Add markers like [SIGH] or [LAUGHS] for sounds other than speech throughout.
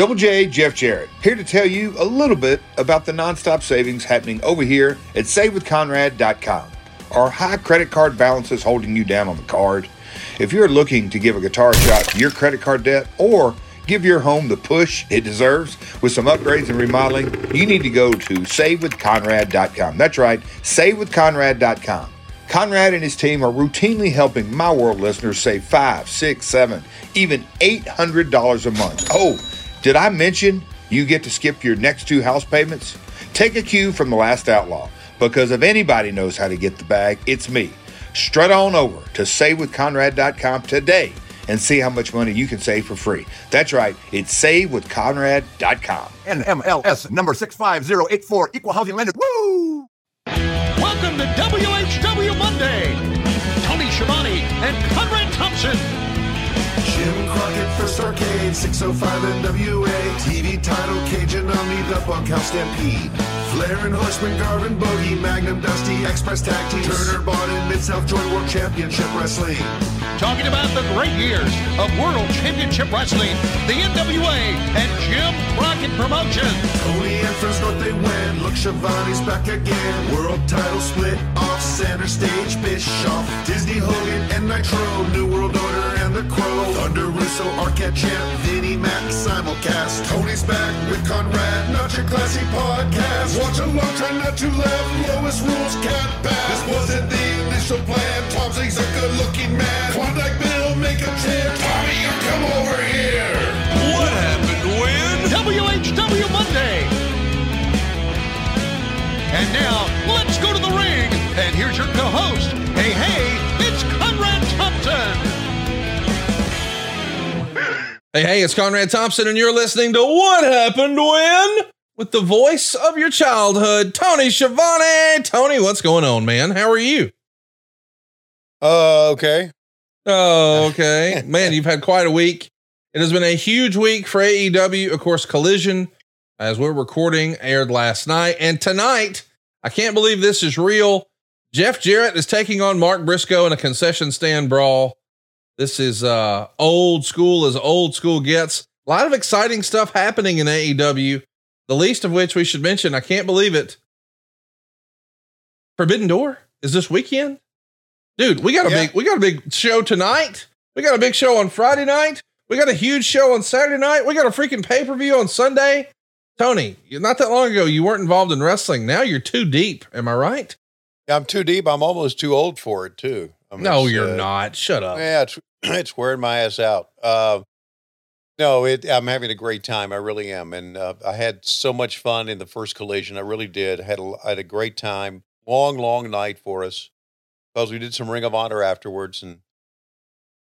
Double J Jeff Jarrett, here to tell you a little bit about the nonstop savings happening over here at SaveWithConrad.com. Are high credit card balances holding you down on the card? If you're looking to give a guitar shot to your credit card debt or give your home the push it deserves with some upgrades and remodeling, you need to go to SaveWithConrad.com. That's right, SaveWithConrad.com. Conrad and his team are routinely helping my world listeners save five, six, seven, even $800 a month. Oh, did I mention you get to skip your next two house payments? Take a cue from the last outlaw, because if anybody knows how to get the bag, it's me. Strut on over to savewithconrad.com today and see how much money you can save for free. That's right, it's savewithconrad.com. NMLS number 65084, equal housing lender. Woo! Welcome to WHW Monday. Tony Schiavone and Conrad Thompson. First Arcade, 605 NWA. TV title, Cajun Omni, the Bunkhouse Stampede. Flair and Horseman, Garvin Bogey, Magnum Dusty, Express Tag Team. Turner, Barton, Mid South Joint World Championship Wrestling. Talking about the great years of World Championship Wrestling, the NWA, and Jim Crockett Promotions. Tony and friends North they win. Look, Schiavone's back again. World title split off center stage. Bischoff, Disney Hogan, and Nitro. New World Order and the Crow. Thunder Russo, Arquette Champ, Vinnie Mac, simulcast. Tony's back with Conrad, not your classy podcast. Watch along, try not to laugh. Lowest rules can't pass. This wasn't the initial plan. Tom Zigg's a good looking man. Klondike Bill, make a chair. Tommy, you come over here. What happened when? WHW Monday. And now, let's go to the ring. And here's your co-host. Hey, hey, Hey, hey, it's Conrad Thompson, and you're listening to What Happened When? With the voice of your childhood, Tony Schiavone. Tony, what's going on, man? How are you? Uh, okay. Oh, [LAUGHS] okay. man, you've had quite a week. It has been a huge week for AEW. Of course, Collision, as we're recording, aired last night. And tonight, I can't believe this is real. Jeff Jarrett is taking on Mark Briscoe in a concession stand brawl. This is uh old school as old school gets. A lot of exciting stuff happening in AEW. The least of which we should mention, I can't believe it. Forbidden Door is this weekend. Dude, we got a Yeah. big we got a big show tonight. We got a big show on Friday night. We got a huge show on Saturday night. We got a freaking pay-per-view on Sunday. Tony, not that long ago you weren't involved in wrestling. Now you're too deep. Am I right? I'm too deep. I'm almost too old for it too. I mean, No, you're uh, not. Shut up. Yeah, it's [CLEARS THROAT] it's wearing my ass out. Uh, no, it, I'm having a great time. I really am, and uh, I had so much fun in the first collision. I really did. I had a, I had a great time. Long, long night for us because we did some Ring of Honor afterwards, and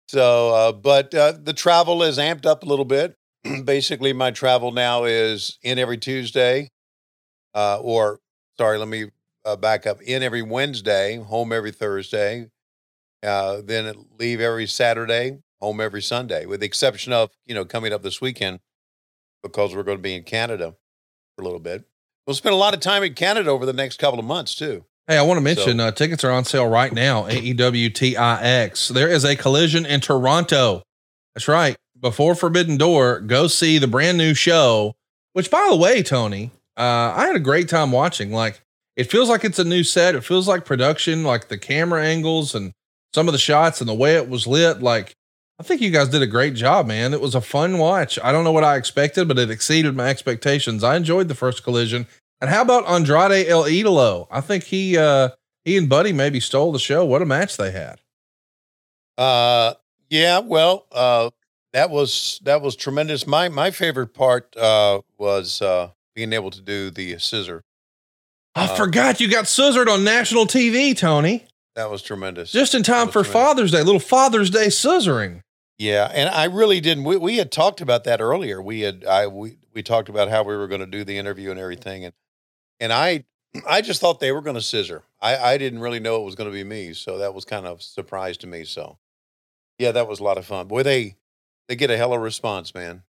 so. Uh, but uh, the travel is amped up a little bit. [CLEARS THROAT] Basically, my travel now is in every Tuesday, uh, or sorry, let me uh, back up. In every Wednesday, home every Thursday, uh, then leave every Saturday, home every Sunday, with the exception of you know coming up this weekend because we're going to be in Canada for a little bit. We'll spend a lot of time in Canada over the next couple of months too. Hey, I want to mention So- uh, tickets are on sale right now. E AEW TIX. There is a collision in Toronto. That's right. Before Forbidden Door, go see the brand new show. Which, by the way, Tony, uh, I had a great time watching. Like, it feels like it's a new set. It feels like production, like the camera angles and some of the shots and the way it was lit. Like, I think you guys did a great job, man. It was a fun watch. I don't know what I expected, but it exceeded my expectations. I enjoyed the first collision. And how about Andrade El Idolo? I think he uh he and Buddy maybe stole the show. What a match they had. Uh, yeah, well, uh, that was that was tremendous. My my favorite part uh, was uh, being able to do the scissor. I Uh, forgot you got scissored on national TV, Tony. That was tremendous. Just in time for tremendous. Father's Day, little Father's Day scissoring. Yeah, and I really didn't. We, we had talked about that earlier. We had I we we talked about how we were going to do the interview and everything, and and I I just thought they were going to scissor. I I didn't really know it was going to be me, so that was kind of a surprise to me. So yeah, that was a lot of fun. Boy, they they get a hell of a response, man,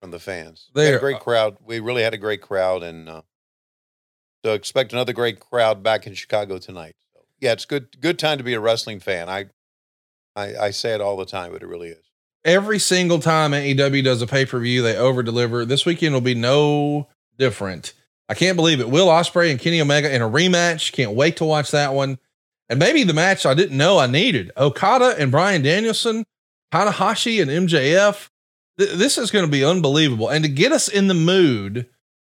from the fans. We had a great crowd. We really had a great crowd, and uh, so expect another great crowd back in Chicago tonight. Yeah, it's good good time to be a wrestling fan. I I, I say it all the time, but it really is. every single time AEW does a pay per view, they over deliver. This weekend will be no different. I can't believe it. Will Ospreay and Kenny Omega in a rematch. Can't wait to watch that one. And maybe the match I didn't know I needed Okada and Bryan Danielson, Tanahashi and MJF. Th- this is going to be unbelievable. And to get us in the mood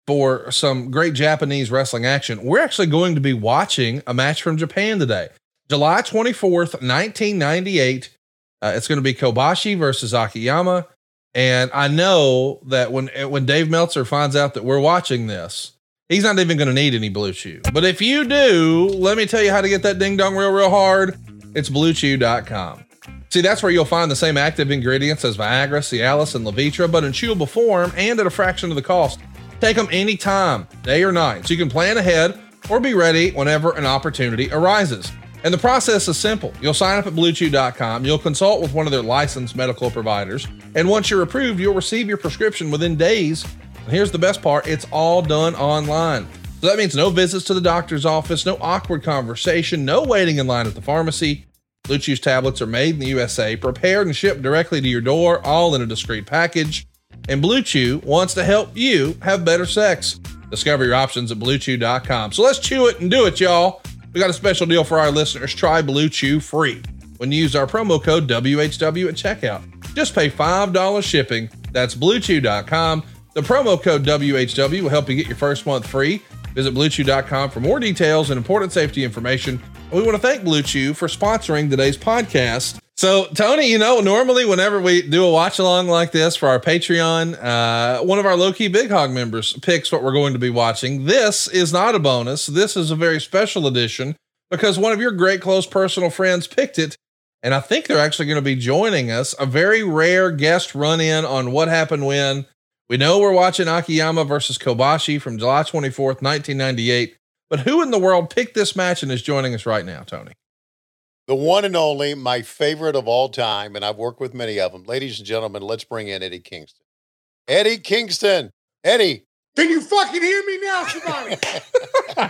for some great Japanese wrestling action, we're actually going to be watching a match from Japan today. July 24th, 1998. Uh, it's going to be Kobashi versus Akiyama. And I know that when when Dave Meltzer finds out that we're watching this, he's not even going to need any Blue Chew. But if you do, let me tell you how to get that ding dong real, real hard. It's bluechew.com. See, that's where you'll find the same active ingredients as Viagra, Cialis, and Levitra, but in chewable form and at a fraction of the cost. Take them anytime, day or night, so you can plan ahead or be ready whenever an opportunity arises. And the process is simple. You'll sign up at bluechew.com, you'll consult with one of their licensed medical providers, and once you're approved, you'll receive your prescription within days. And here's the best part it's all done online. So that means no visits to the doctor's office, no awkward conversation, no waiting in line at the pharmacy. Blue Chew's tablets are made in the USA, prepared and shipped directly to your door, all in a discreet package. And Blue Chew wants to help you have better sex. Discover your options at bluechew.com. So let's chew it and do it, y'all. We got a special deal for our listeners. Try Blue Chew free when you use our promo code WHW at checkout. Just pay $5 shipping. That's bluechew.com. The promo code WHW will help you get your first month free. Visit bluechew.com for more details and important safety information. And we want to thank Blue Chew for sponsoring today's podcast. So, Tony, you know, normally whenever we do a watch along like this for our Patreon, uh, one of our low key Big Hog members picks what we're going to be watching. This is not a bonus. This is a very special edition because one of your great close personal friends picked it. And I think they're actually going to be joining us. A very rare guest run in on what happened when. We know we're watching Akiyama versus Kobashi from July 24th, 1998. But who in the world picked this match and is joining us right now, Tony? The one and only, my favorite of all time, and I've worked with many of them. Ladies and gentlemen, let's bring in Eddie Kingston. Eddie Kingston. Eddie. Can you fucking hear me now, Schiavone? [LAUGHS]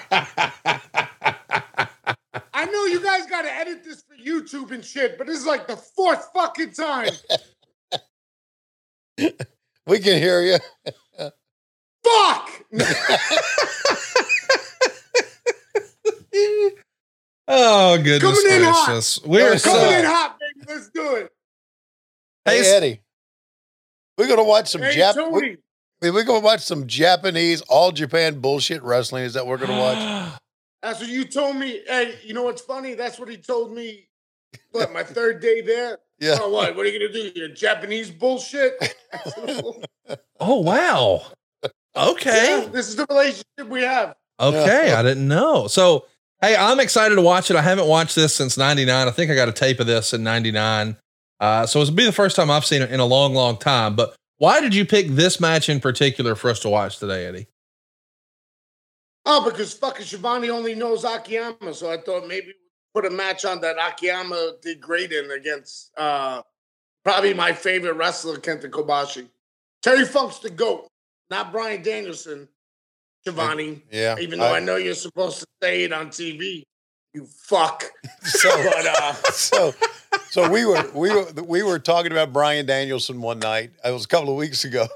I know you guys got to edit this for YouTube and shit, but this is like the fourth fucking time. [LAUGHS] We can hear you. Fuck! [LAUGHS] Oh, goodness Coming in hot. We're Coming Coming in hot, baby. Let's do it. Hey, Hey, Eddie. We're gonna watch some Hey, Jap. Tony. we, we're gonna watch some Japanese all Japan bullshit wrestling. Is that what we're gonna watch? [GASPS] That's what you told me. Hey, you know what's funny? That's what he told me. What, my third day there? [LAUGHS] Yeah. Oh, what? What are you going to do? Your Japanese bullshit? [LAUGHS] Oh, wow. Okay. Yeah, this is the relationship we have. Okay, I didn't know. So, hey, I'm excited to watch it. I haven't watched this since 99. I think I got a tape of this in 99. Uh, so it'll be the first time I've seen it in a long, long time. But why did you pick this match in particular for us to watch today, Eddie? Oh, because fucking Schiavone only knows Akiyama. So I thought maybe put a match on that Akiyama did great in against uh, probably my favorite wrestler, Kenta Kobashi. Terry Funk's the GOAT, not Bryan Danielson, Schiavone. Yeah. Even though I, know you're supposed to say it on TV, you fuck. [LAUGHS] So, [LAUGHS] But uh, so, so we were we were we were talking about Bryan Danielson one night. It was a couple of weeks ago,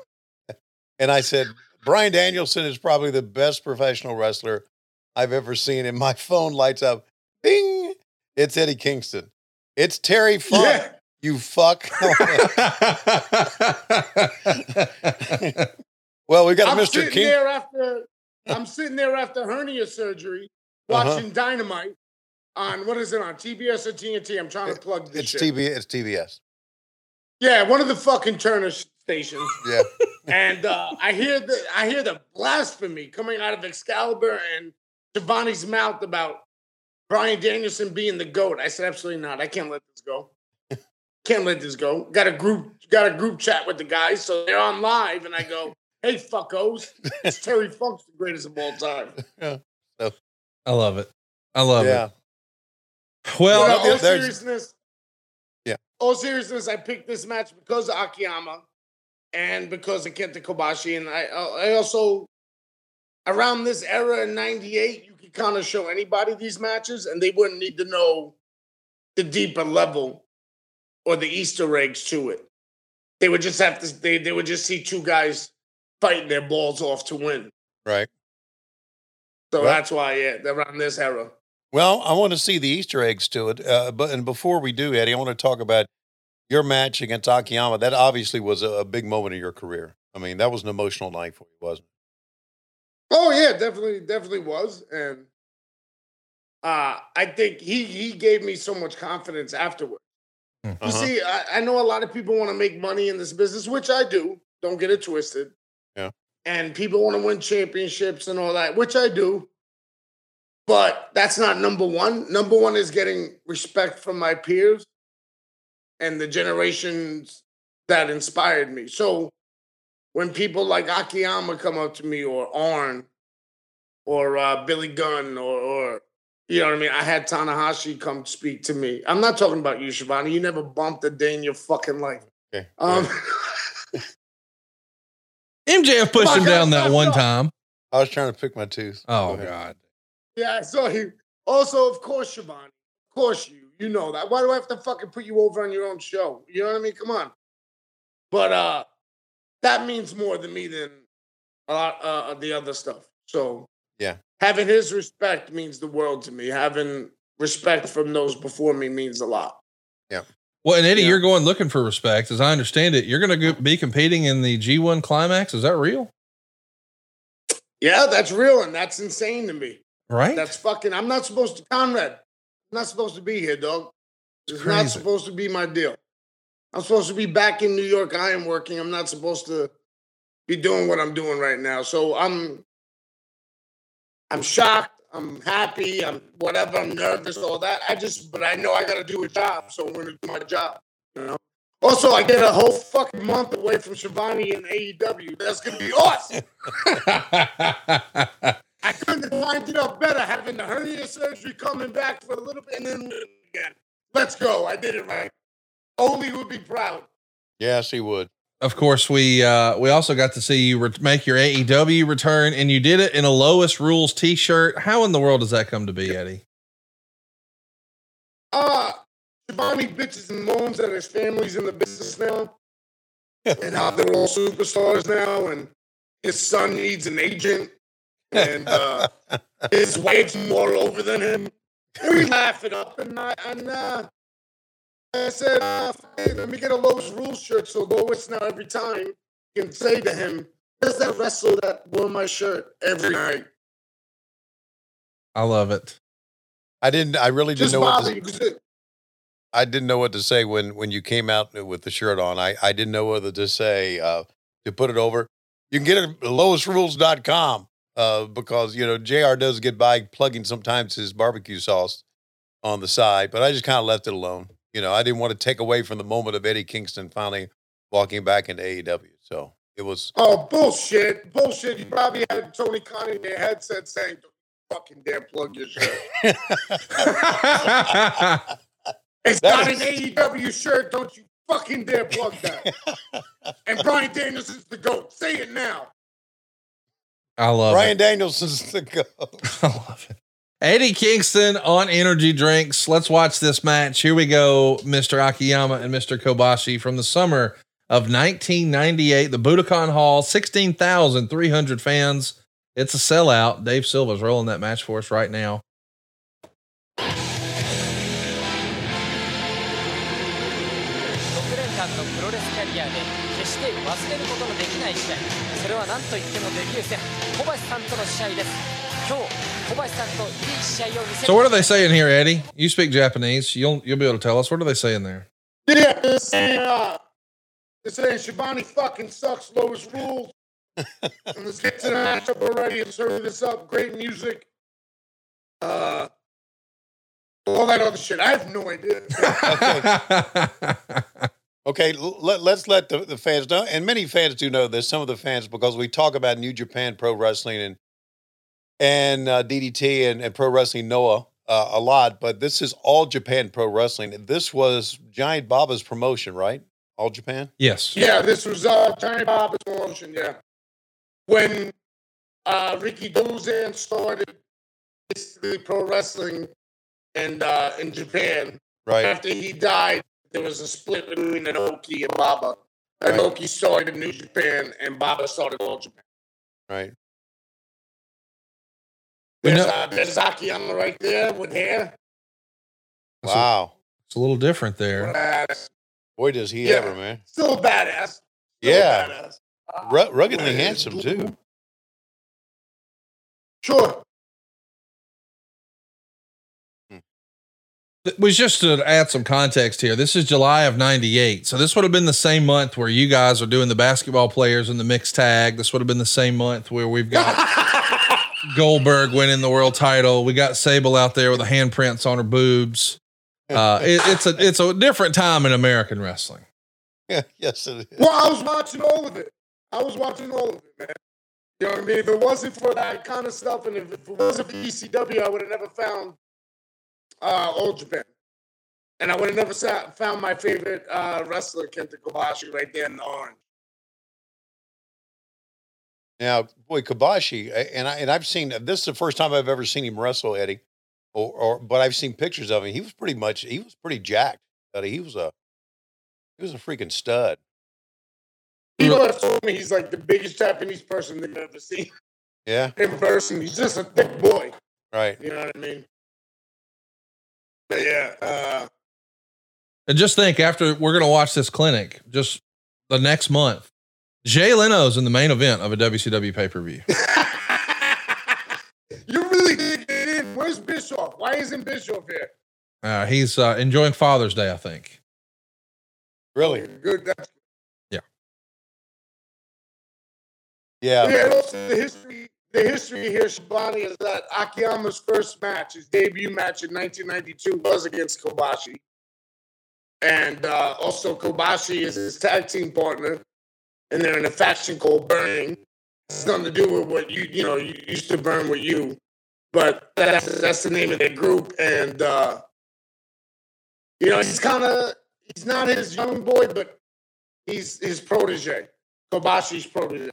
and I said Bryan Danielson is probably the best professional wrestler I've ever seen. And my [LAUGHS] phone lights up, bing! It's Eddie Kingston. It's Terry Funk. Yeah. You fuck. well, we got I'm Mr. sitting King. there after I'm sitting there after hernia surgery, Uh-huh. watching Dynamite on what is it on TBS or TNT? I'm trying to plug this It's shit. TV. It's TBS. Yeah, one of the fucking Turner stations. Yeah. and uh, I hear the I hear the blasphemy coming out of Excalibur and Schiavone's mouth about Bryan Danielson being the goat. I said absolutely not. I can't let this go. Can't let this go. Got a group got a group chat with the guys, so they're on live, and I go, "Hey, fuckos, it's Terry Funk's the greatest of all time." Yeah, I love it. I love yeah. it. Well, no, all there's- seriousness, Yeah. All seriousness, I picked this match because of Akiyama and because of Kenta Kobashi, and I uh, I also around this era in '98, you could kind of show anybody these matches, and they wouldn't need to know the deeper level or the Easter eggs to it. they would just have to they they would just see two guys fighting their balls off to win. Right. So Well- that's why, yeah, around this era. Well, I want to see the Easter eggs to it. Uh, but and before we do, Eddie, I want to talk about your match against Akiyama. That obviously was a, a big moment in your career. I mean, that was an emotional night for you, wasn't it? Oh yeah, definitely, definitely was, and uh, I think he he gave me so much confidence afterwards. You Uh-huh. see, I, I know a lot of people want to make money in this business, which I do. Don't get it twisted. Yeah. And people want to win championships and all that, which I do. But that's not number one. Number one is getting respect from my peers and the generations that inspired me. So when people like Akiyama come up to me or Arn or uh, Billy Gunn or, or you know what I mean? I had Tanahashi come speak to me. I'm not talking about you, Schiavone. You never bumped a day in your fucking life. Okay. Um, MJF pushed Come him down that one go. time. I was trying to pick my tooth. Oh Go. God. yeah, so he also, of course, Schiavone. Of course, you. You know that. Why do I have to fucking put you over on your own show? You know what I mean? Come on. But uh that means more to me than a lot uh, of the other stuff. So Yeah. having his respect means the world to me. Having respect from those before me means a lot. Well, and Eddie, Yeah. you're going looking for respect. As I understand it, you're going to uh-huh. be competing in the G1 Climax. Is that real? Yeah, that's real, and that's insane to me. Right? That's fucking. I'm not supposed to, Conrad. I'm not supposed to be here, dog. It's It's not supposed to be my deal. I'm supposed to be back in New York. I am working. I'm not supposed to be doing what I'm doing right now. So I'm, I'm shocked. I'm happy. I'm whatever. I'm nervous. All that. I just, but I know I got to do a job. So I'm going to do my job. You know. Also, I get a whole fucking month away from Schiavone and AEW. That's gonna be awesome. [LAUGHS] I couldn't have lined it up better having the hernia surgery coming back for a little bit and then again. Let's go. I did it right. Only would be proud. Yes, he would. Of course, we uh, we also got to see you re- make your AEW return, and you did it in a Lowest Rules T-shirt. How in the world does that come to be, Eddie? Uh Schiavone bitches and moans that his family's in the business now. [LAUGHS] and how they're all superstars now and his son needs an agent and uh, [LAUGHS] his wife's more over than him. And we laugh it up and I and uh, I said, uh, hey, let me get a Lowe's Rules shirt so go Lois now every time you can say to him, There's that wrestler that wore my shirt every night. I love it. I didn't. I really didn't Just know what. Bobby. To, I didn't know what to say when when you came out with the shirt on. I I didn't know whether to say uh, to put it over. You can get it at lowestrules.com uh, because you know Jr. does get by plugging sometimes his barbecue sauce on the side, but I just kind of left it alone. You know, I didn't want to take away from the moment of Eddie Kingston finally walking back into AEW. So it was Oh, bullshit. Bullshit. You probably had Tony Khan in their headset saying, Don't fucking dare plug your shirt. [LAUGHS] It's That not is- an AEW shirt. Don't you fucking dare plug that. [LAUGHS] and Bryan Danielson's the GOAT. Say it now. I love Bryan it. Danielson's the GOAT. [LAUGHS] I love it. Eddie Kingston on energy drinks. Let's watch this match. Here we go, Mr. Akiyama and Mr. Kobashi from the summer of 1998, the Budokan Hall, 16,300 fans. It's a sellout. Dave Silva's rolling that match for us right now. So what do they say in here, Eddie? You speak Japanese. You'll you'll be able to tell us. What do they say in there? Yeah, they say uh, they Schiavone fucking sucks. Lowest rules. [LAUGHS] and get to the act up already and serving this up. Great music. Uh, all that other shit. I have no idea. [LAUGHS] okay. Okay, let, us let the, the fans know, and many fans do know this. Some of the fans, because we talk about New Japan Pro Wrestling and and uh, DDT and, and Pro Wrestling Noah uh, a lot, but this is All Japan Pro Wrestling. This was Giant Baba's promotion, right? All Japan. yes. Yeah, this was uh Johnny Bob's promotion. Yeah, when uh Rikidozan started basically pro wrestling and uh in Japan. Right. After he died, there was a split between Inoki and Baba. Inoki Right. Loki started New Japan, and Baba started All Japan. Right. We There's, know- uh, there's Akiyama right there with hair. Wow. It's a little different there. Badass. Boy, does he Yeah. ever, man. Still a badass. Still a Yeah. badass. Uh, Ru- ruggedly man, handsome, too. Sure. It was just to add some context here. This is July of 98. So this would have been the same month where you guys are doing the basketball players in the mixed tag. This would have been the same month where we've got [LAUGHS] Goldberg winning the world title. We got Sable out there with the handprints on her boobs. Uh, it, it's a it's a different time in American wrestling. [LAUGHS] Yeah, yes, it is. Well, I was watching all of it. I was watching all of it, man. You know what I mean? If it wasn't for that kind of stuff, and if it wasn't for ECW, I would have never found uh, All Japan. And I would have never sa- found my favorite uh, wrestler, Kenta Kobashi, right there in the orange. Now, boy, Kobashi, and I and I've seen this is the first time I've ever seen him wrestle, Eddie. Or, or but I've seen pictures of him. He was pretty much he was pretty jacked. buddy. He was a he was a freaking stud. People have told me he's like the biggest Japanese person they've ever seen Yeah, [LAUGHS] in person. He's just a thick boy. right. You know what I mean? But yeah, uh, And just think, after we're gonna watch this clinic, just the next month, Jay Leno's in the main event of a WCW pay per view. [LAUGHS] you really did it in. Where's Bischoff? Why isn't Bischoff here? Uh, he's uh, enjoying Father's Day, I think. Really? Good. That's Yeah. Yeah, and also the history, the history here, Schiavone, is that Akiyama's first match, his debut match in 1992, was against Kobashi. And uh, also, Kobashi is his tag team partner, and they're in a faction called Burning. It's nothing to do with what you, you know, you used to burn with you, but that's that's the name of their group. And uh, you know, he's kind of he's not his young boy, but he's his protege, Kobashi's protege.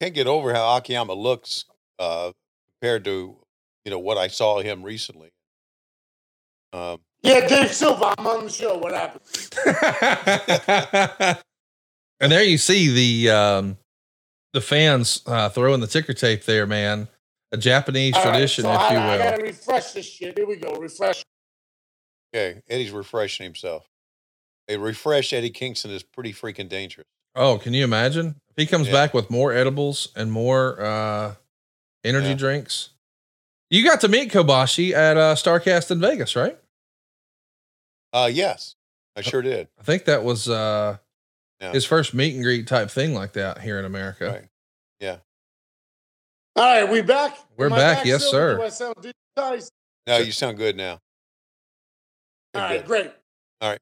Can't get over how Akiyama looks uh, compared to you know what I saw him recently. Um, Yeah, Dave Silva, I'm on the show. What happened? [LAUGHS] [LAUGHS] and there you see the um, the fans uh, throwing the ticker tape there, man. A Japanese All right, tradition, so if I, you I will. gotta refresh this shit. Here we go. Refresh. okay, Eddie's refreshing himself. A refreshed Eddie Kingston is pretty freaking dangerous. Oh, can you imagine if he comes Yeah. back with more edibles and more uh, energy Yeah. drinks? You got to meet Kobashi at uh, Starcast in Vegas, right? Uh, yes, I sure did. I think that was uh, Yeah. his first meet and greet type thing like that here in America. Right. Yeah. All right, we back. We're Am I back, yes, sir. Do I sound digitized? No, you sound good now. All You're right, good. great. All right.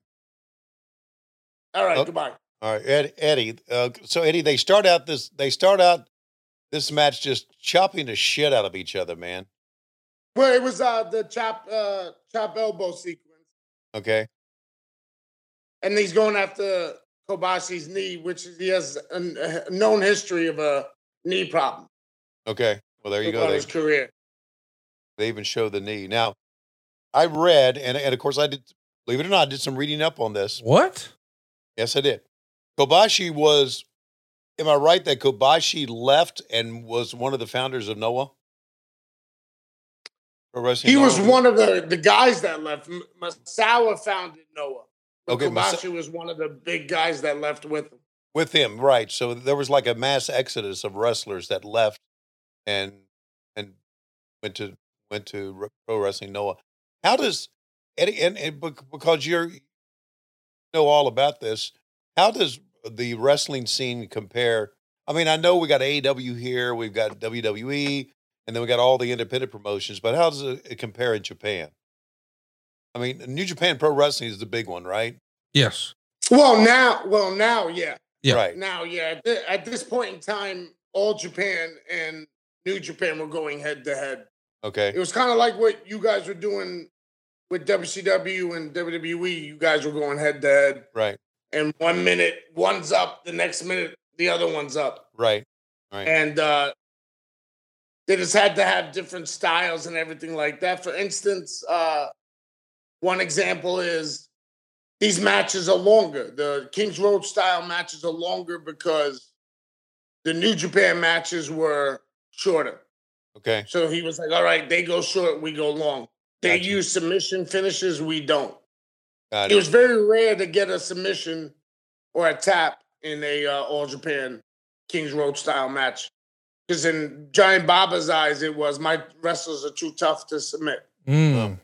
All right, Oh. goodbye. All right, Ed, Eddie. Uh, so Eddie, they start out this. They start out this match just chopping the shit out of each other, man. Well, it was uh, the chop uh, chop elbow sequence, Okay. and he's going after Kobashi's knee, which is, he has a, a known history of a knee problem Okay. Well, there you go. throughout They, his career. they even show the knee. Now, I read, and and of course I did. Believe it or not, I did some reading up on this. What? Yes, I did. Kobashi was. Am I right that Kobashi left and was one of the founders of Noah? Pro Wrestling He was one of the, the guys that left. M- Misawa founded Noah. Okay, Kobashi was one of the big guys that left with him. with him, right? So there was like a mass exodus of wrestlers that left and and went to went to Pro Wrestling Noah. How does Eddie and, and because you're you know all about this, how does the wrestling scene compare? I mean, I know we got AEW here, we've got WWE, and then we got all the independent promotions, but how does it compare in Japan? I mean, New Japan Pro Wrestling is the big one, right? Yes. Well, now, well, now, yeah. Yeah. Right. Now, yeah. At, thi- at this point in time, all Japan and New Japan were going head to head. Okay. It was kind of like what you guys were doing with WCW and WWE. You guys were going head to head, Right. and one minute one's up, the next minute the other one's up, Right. Right. and uh, they just had to have different styles and everything like that. For instance, uh, one example is these matches are longer. The Kings Road style matches are longer because the New Japan matches were shorter. Okay. So he was like, all right, they go short, we go long. They Gotcha. use submission finishes, we don't. Got It it. was very rare to get a submission or a tap in a uh, All Japan Kings Road style match. Because in Giant Baba's eyes, it was my wrestlers are too tough to submit. Mm.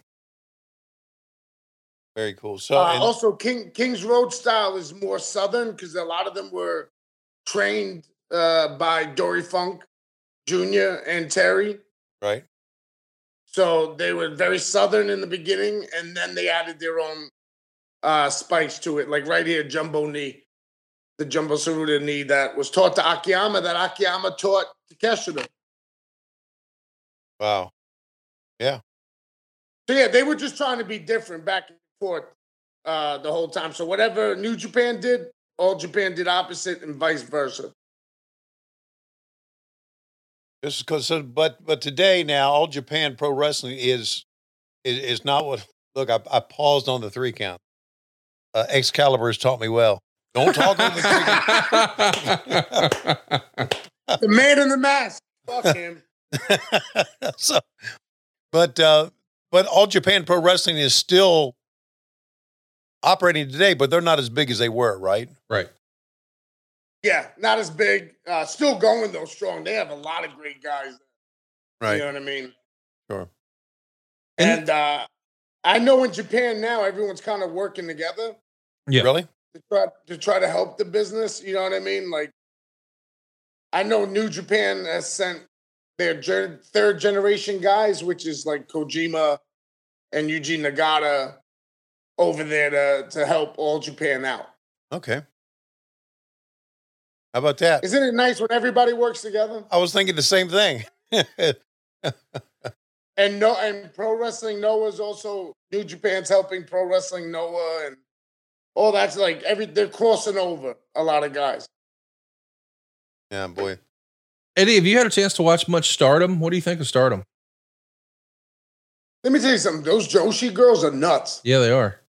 Very cool. So, Uh, and- also, King Kings Road style is more southern because a lot of them were trained uh, by Dory Funk Jr. and Terry. right. So they were very southern in the beginning, and then they added their own uh, spikes to it. Like right here, Jumbo Knee, the Jumbo Tsuruta knee that was taught to Akiyama, that Akiyama taught Takeshita. Wow. Yeah. So yeah, they were just trying to be different back and forth uh, the whole time. So whatever New Japan did, All Japan did opposite, and vice versa. This is because, so, but but today now, all Japan Pro Wrestling is is, is not what. Look, I, I paused on the three count. Uh, Excalibur has taught me well. Don't talk on the three count. [LAUGHS] The man in the mask, fuck him. [LAUGHS] so, but uh, but all Japan Pro Wrestling is still operating today, but they're not as big as they were, right? right. Yeah, not as big. Uh, still going though, strong. They have a lot of great guys. Right. You know what I mean? Sure. And- And uh, I know in Japan now everyone's kind of working together Yeah. Really? to try to try to help the business. You know what I mean? Like, I know New Japan has sent their third generation guys, which is like Kojima and Yuji Nagata, over there to to help all Japan out. Okay. How about that? Isn't it nice when everybody works together? I was thinking the same thing. [LAUGHS] And no, and Pro Wrestling Noah is also New Japan's helping Pro Wrestling Noah, and all that's like every they're crossing over a lot of guys. yeah, boy. Eddie, have you had a chance to watch much Stardom? What do you think of Stardom? Let me tell you something. Those Joshi girls are nuts. Yeah, they are.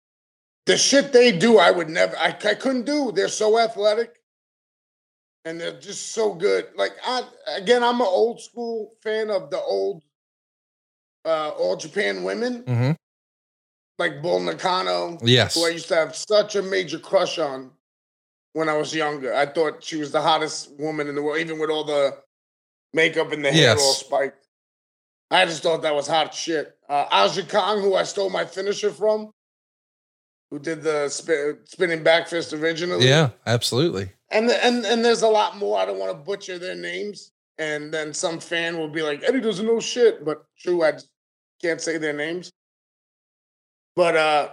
The shit they do, I would never. I, I couldn't do. They're so athletic, and they're just so good. Like I again, I'm an old school fan of the old uh All Japan women, Mm-hmm. like Bull Nakano. Yes. who I used to have such a major crush on when I was younger. I thought she was the hottest woman in the world, even with all the makeup and the hair Yes. all spiked. I just thought that was hot shit. Uh, Aja Kong, who I stole my finisher from, who did the spin, spinning back fist originally. Yeah, absolutely. And, and and there's a lot more. I don't want to butcher their names. And then some fan will be like, Eddie doesn't know shit. But true, I can't say their names. But uh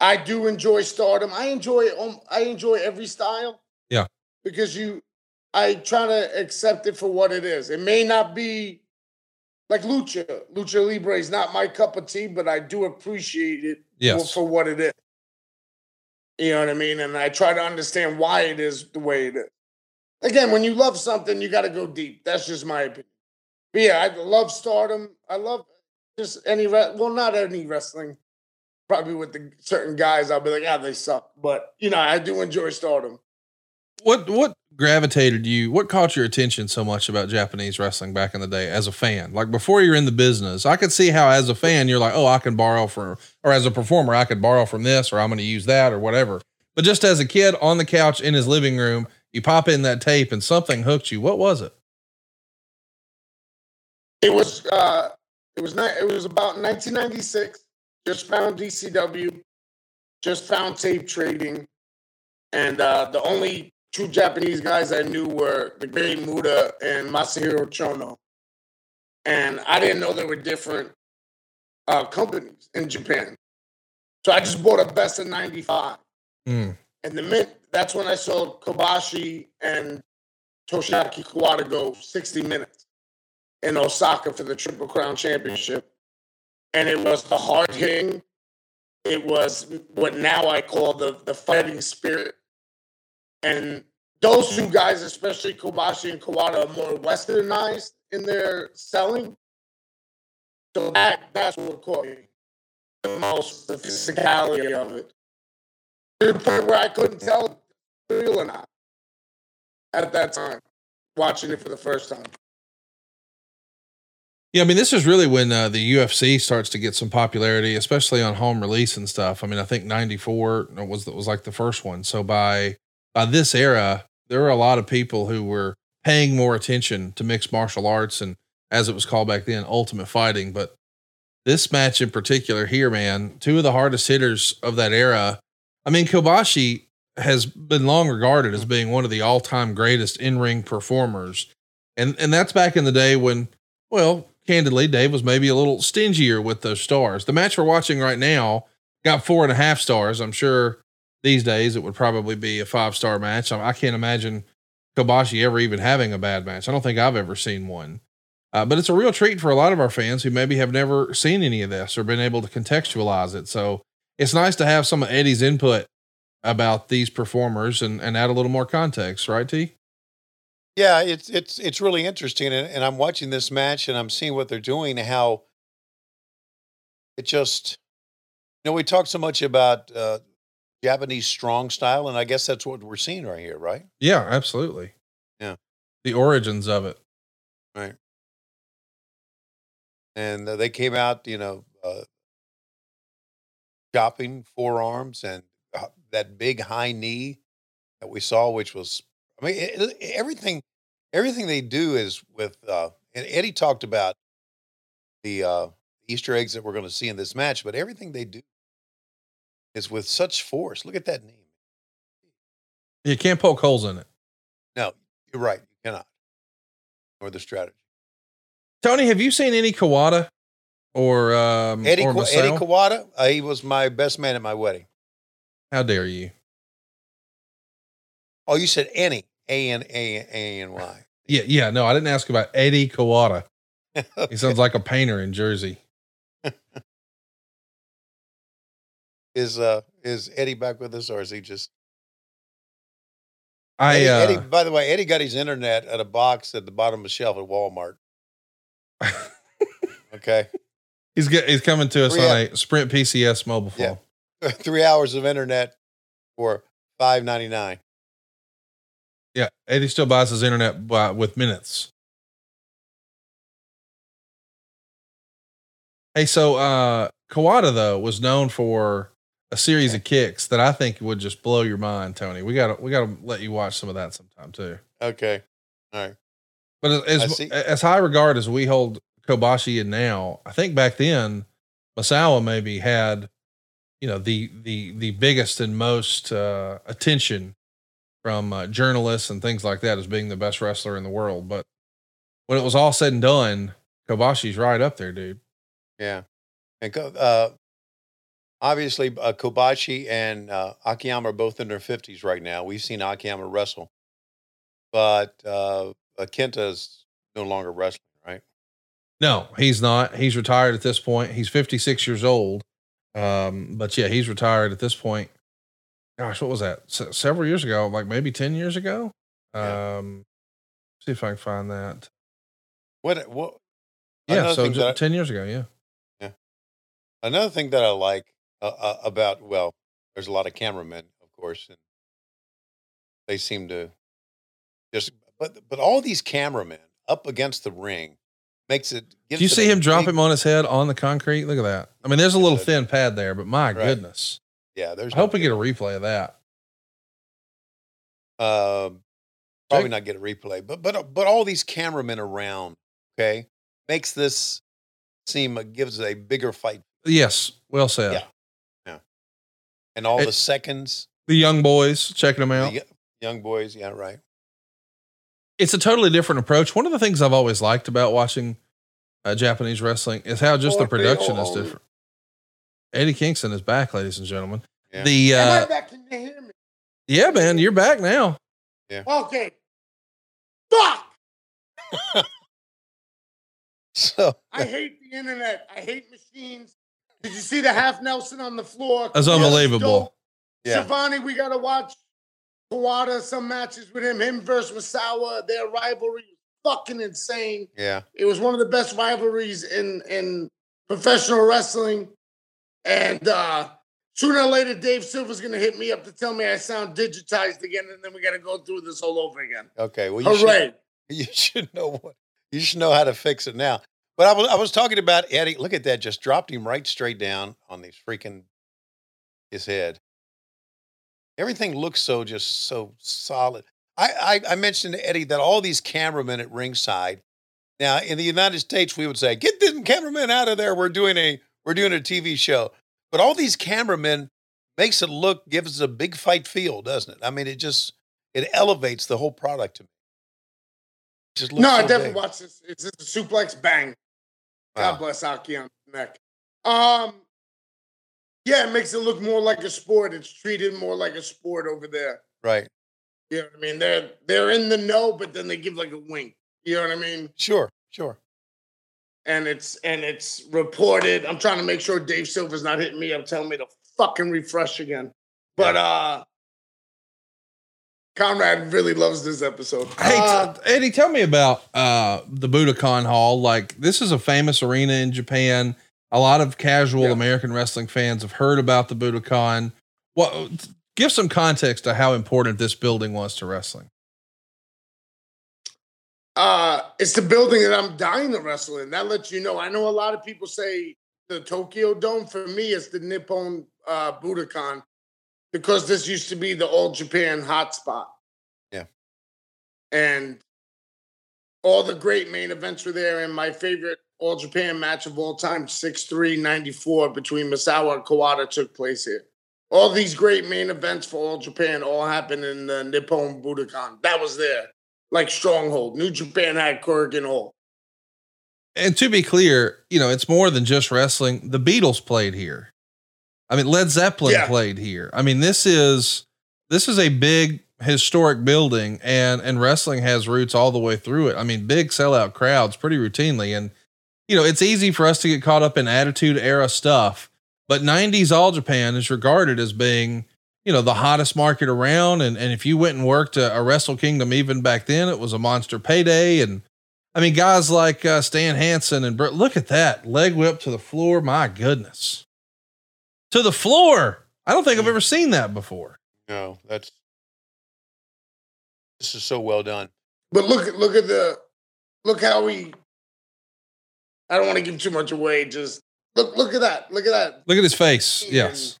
I do enjoy stardom. I enjoy um, I enjoy every style. Yeah. Because you I try to accept it for what it is. It may not be like Lucha. Lucha Libre is not my cup of tea, but I do appreciate it Yes. for, for what it is. You know what I mean? And I try to understand why it is the way it is. Again, when you love something, you got to go deep. That's just my opinion. But yeah, I love stardom. I love just any, well, not any wrestling. Probably with the certain guys, I'll be like, ah, they suck. But, you know, I do enjoy stardom. What what gravitated you? What caught your attention so much about Japanese wrestling back in the day as a fan? Like before you're in the business, I could see how as a fan you're like, oh, I can borrow from, or as a performer, I could borrow from this, or I'm going to use that, or whatever. But just as a kid on the couch in his living room, you pop in that tape and something hooked you. What was it? It was uh it was not it was about 1996. Just found ECW, just found tape trading, and uh the only two Japanese guys I knew were the Great Muta and Masahiro Chono. And I didn't know there were different uh companies in Japan. So I just bought a best of 95. Mm. And the mint, that's when I saw Kobashi and Toshiaki Kawada go 60 minutes in Osaka for the Triple Crown Championship. And it was the hard hitting. It was what now I call the, the fighting spirit. And those two guys, especially Kobashi and Kawada, are more westernized in their selling. So that that's what caught me. The most the physicality of it. to the point where I couldn't tell real or not at that time, watching it for the first time. Yeah, I mean, this is really when uh, the UFC starts to get some popularity, especially on home release and stuff. I mean, I think '94 was was like the first one. So by by this era, there were a lot of people who were paying more attention to mixed martial arts and, as it was called back then, ultimate fighting. But this match in particular here, man, two of the hardest hitters of that era. I mean, Kobashi has been long regarded as being one of the all-time greatest in-ring performers, and and that's back in the day when, well, candidly, Dave was maybe a little stingier with those stars. The match we're watching right now got four and a half stars. I'm sure these days it would probably be a five star match. I, can't imagine Kobashi ever even having a bad match. I don't think I've ever seen one. Uh, but it's a real treat for a lot of our fans who maybe have never seen any of this or been able to contextualize it. So it's nice to have some of Eddie's input about these performers and, and add a little more context, right, T? Yeah, it's it's it's really interesting, and, and I'm watching this match and I'm seeing what they're doing. How it just, you know, we talk so much about uh, Japanese strong style, and I guess that's what we're seeing right here, right? Yeah, absolutely. Yeah. The origins of it. Right. And uh, they came out, you know, uh, chopping forearms and uh, that big high knee that we saw, which was, I mean, it, it- everything, everything they do is with, uh, and Eddie talked about the uh, Easter eggs that we're going to see in this match, but everything they do is with such force. Look at that knee. You can't poke holes in it. No, you're right. You cannot. Or the strategy. Tony, have you seen any Kawada or um Eddie, or Ka- Eddie Kawada, uh, he was my best man at my wedding. How dare you? Oh, you said any A N A A N Y. Yeah, yeah. No, I didn't ask about Eddie Kawada. [LAUGHS] He sounds like a painter in Jersey. [LAUGHS] Is uh is Eddie back with us or is he just I Eddie, uh, Eddie, by the way, Eddie got his internet at a box at the bottom of the shelf at Walmart. [LAUGHS] Okay. he's get, he's coming to us Three on a Sprint PCS mobile phone. Yeah. [LAUGHS] Three hours of internet for five ninety nine. Yeah, Eddie still buys his internet by, with minutes. Hey, so uh Kawada though was known for a series of kicks that I think would just blow your mind, Tony. We got to we got to let you watch some of that sometime too. Okay. All right. But as as high regard as we hold Kobashi in now, I think back then Misawa maybe had, you know, the the the biggest and most uh, attention from uh, journalists and things like that as being the best wrestler in the world. But when it was all said and done, Kobashi's right up there, dude. Yeah. And uh obviously uh, Kobashi and uh, Akiyama are both in their fifties right now. We've seen Akiyama wrestle. But uh, uh Kenta's no longer wrestling, right? No, he's not. He's retired at this point. He's 56 years old. Um, but yeah, he's retired at this point. Gosh, what was that? Se- several years ago, like maybe 10 years ago. Yeah. Um, see if I can find that. What what Yeah, so thing I- 10 years ago, yeah. yeah. Another thing that I like uh, uh, about well, there's a lot of cameramen, of course, and they seem to just but but all these cameramen up against the ring makes it. Gives you see him drop big- him on his head on the concrete? Look at that. I mean, there's a little thin pad there, but my Right. goodness. Yeah, there's. I hope we get a replay of that. Um, probably not get a replay, but but but all these cameramen around, okay, makes this seem uh, gives a bigger fight, Yes, well said. Yeah. And all It- the seconds, The young boys checking them out. the young boys, yeah, right. it's a totally different approach. One of the things I've always liked about watching uh, Japanese wrestling is how just the production is different. Eddie Kingston is back, ladies and gentlemen. Yeah. The Am I uh, back? Can you hear me? yeah, man, you're back now. Yeah. Okay. Fuck! [LAUGHS] So I hate the internet. I hate machines. Did you see the half Nelson on the floor? That's unbelievable. dope. yeah, Schiavone, we gotta watch Kawada, some matches with him, him versus Misawa. Their rivalry was fucking insane. yeah, It was one of the best rivalries in in professional wrestling. And uh Sooner or later, Dave Silva's gonna hit me up to tell me I sound digitized again, and then we gotta go through this all over again. Okay. Well, you should, Hooray! [LAUGHS] you should know what you should know how to fix it now. But I was I was talking about Eddie. Look at that! Just dropped him right straight down on these freaking his head. Everything looks so just so solid. I, I I mentioned to Eddie that all these cameramen at ringside. Now in the United States, we would say, "Get them cameramen out of there. We're doing a we're doing a TV show." But all these cameramen makes it look gives it a big fight feel, doesn't it? I mean, it just it elevates the whole product to me. Just No, I definitely big. watched this. It's just a suplex bang. God Wow. bless Aki on the neck. Um, yeah, it makes it look more like a sport. It's treated more like a sport over there. Right. You know what I mean? They're they're in the know, but then they give like a wink. You know what I mean? Sure. Sure. And it's and it's reported. I'm trying to make sure Dave Silva's not hitting me up telling me to fucking refresh again. But uh Conrad really loves this episode. Hey, Uh, t- Eddie, tell me about uh, the Budokan Hall. Like, this is a famous arena in Japan. A lot of casual Yeah. American wrestling fans have heard about the Budokan. What? Give some context to how important this building was to wrestling. uh it's the building that I'm dying to wrestle in. That lets you know. I know a lot of people say the Tokyo Dome. For me, it's the Nippon uh Budokan because this used to be the old Japan hotspot. Yeah. And all the great main events were there. And my favorite all Japan match of all time, 6'3, 94, between Misawa and Kawada took place here. All these great main events for all Japan all happened in the Nippon Budokan. That was there like Stronghold. New Japan had Korakuen Hall. And to be clear, you know, it's more than just wrestling. The Beatles played here. I mean, Led Zeppelin Yeah. played here. I mean, this is this is a big historic building and and wrestling has roots all the way through it. I mean, big sellout crowds pretty routinely and you know, it's easy for us to get caught up in attitude era stuff, but 90s All Japan is regarded as being, you know, the hottest market around and and if you went and worked a, a Wrestle Kingdom even back then, it was a monster payday and I mean, guys like uh, Stan Hansen and look at that leg whip to the floor. My goodness, to the floor. I don't think I've ever seen that before. No, that's this is so well done. But look at look at the look how he I don't want to give too much away. Just look look at that. Look at that. Look at his face. Yes.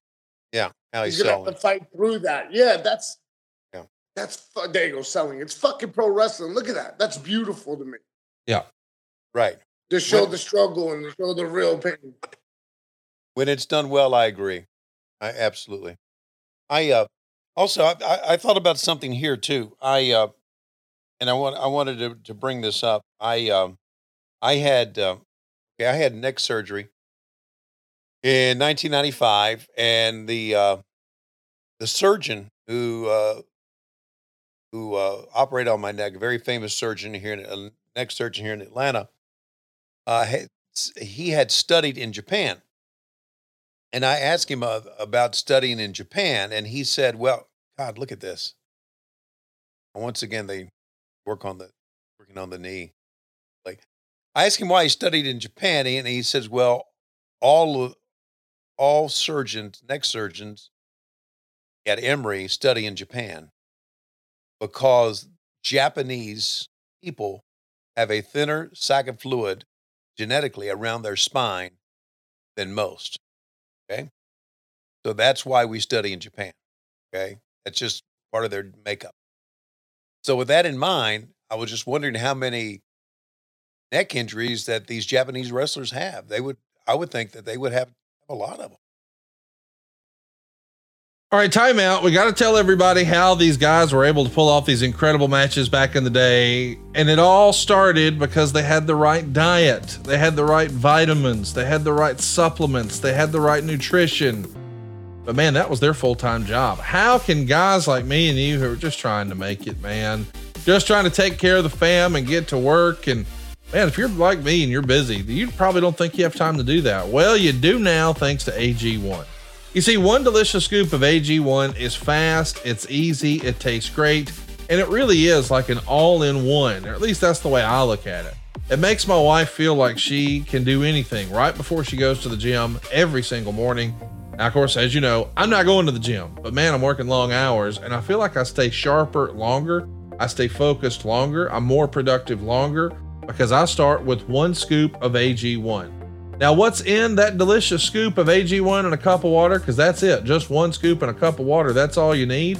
Yeah, how he's, He's gonna have to fight through that. Yeah, that's Yeah. That's fu- there you go selling. It's fucking pro wrestling. Look at that. That's beautiful to me. Yeah. Right. To show When- the struggle and to show the real pain. When it's done well, I agree. I absolutely. I uh also I, I, thought about something here too. I uh and I want I wanted to, to bring this up. I um I had um okay, I had neck surgery in 1995 and the uh the surgeon who uh who uh operated on my neck, a very famous surgeon here in a neck surgeon here in Atlanta, uh had, he had studied in Japan. And I asked him uh, about studying in Japan, and he said, "Well, God, look at this." Once again, they work on the working on the knee. Like, I asked him why he studied in Japan, and he says, "Well, all all surgeons, neck surgeons at Emory study in Japan because Japanese people have a thinner sac of fluid genetically around their spine than most." Okay. So that's why we study in Japan. Okay. That's just part of their makeup. So, with that in mind, I was just wondering how many neck injuries that these Japanese wrestlers have. They would, I would think that they would have a lot of them. All right, timeout. We got to tell everybody how these guys were able to pull off these incredible matches back in the day. And it all started because they had the right diet, they had the right vitamins, they had the right supplements, they had the right nutrition. But man, that was their full time job. How can guys like me and you who are just trying to make it, man, just trying to take care of the fam and get to work and Man, if you're like me and you're busy, you probably don't think you have time to do that. Well, you do now thanks to AG1. You see, one delicious scoop of AG1 is fast, it's easy, it tastes great, and it really is like an all in one, or at least that's the way I look at it. It makes my wife feel like she can do anything right before she goes to the gym every single morning. Now, of course, as you know, I'm not going to the gym, but man, I'm working long hours and I feel like I stay sharper longer. I stay focused longer. I'm more productive longer because I start with one scoop of AG1. Now, what's in that delicious scoop of AG1 and a cup of water? Because that's it. Just one scoop and a cup of water. That's all you need.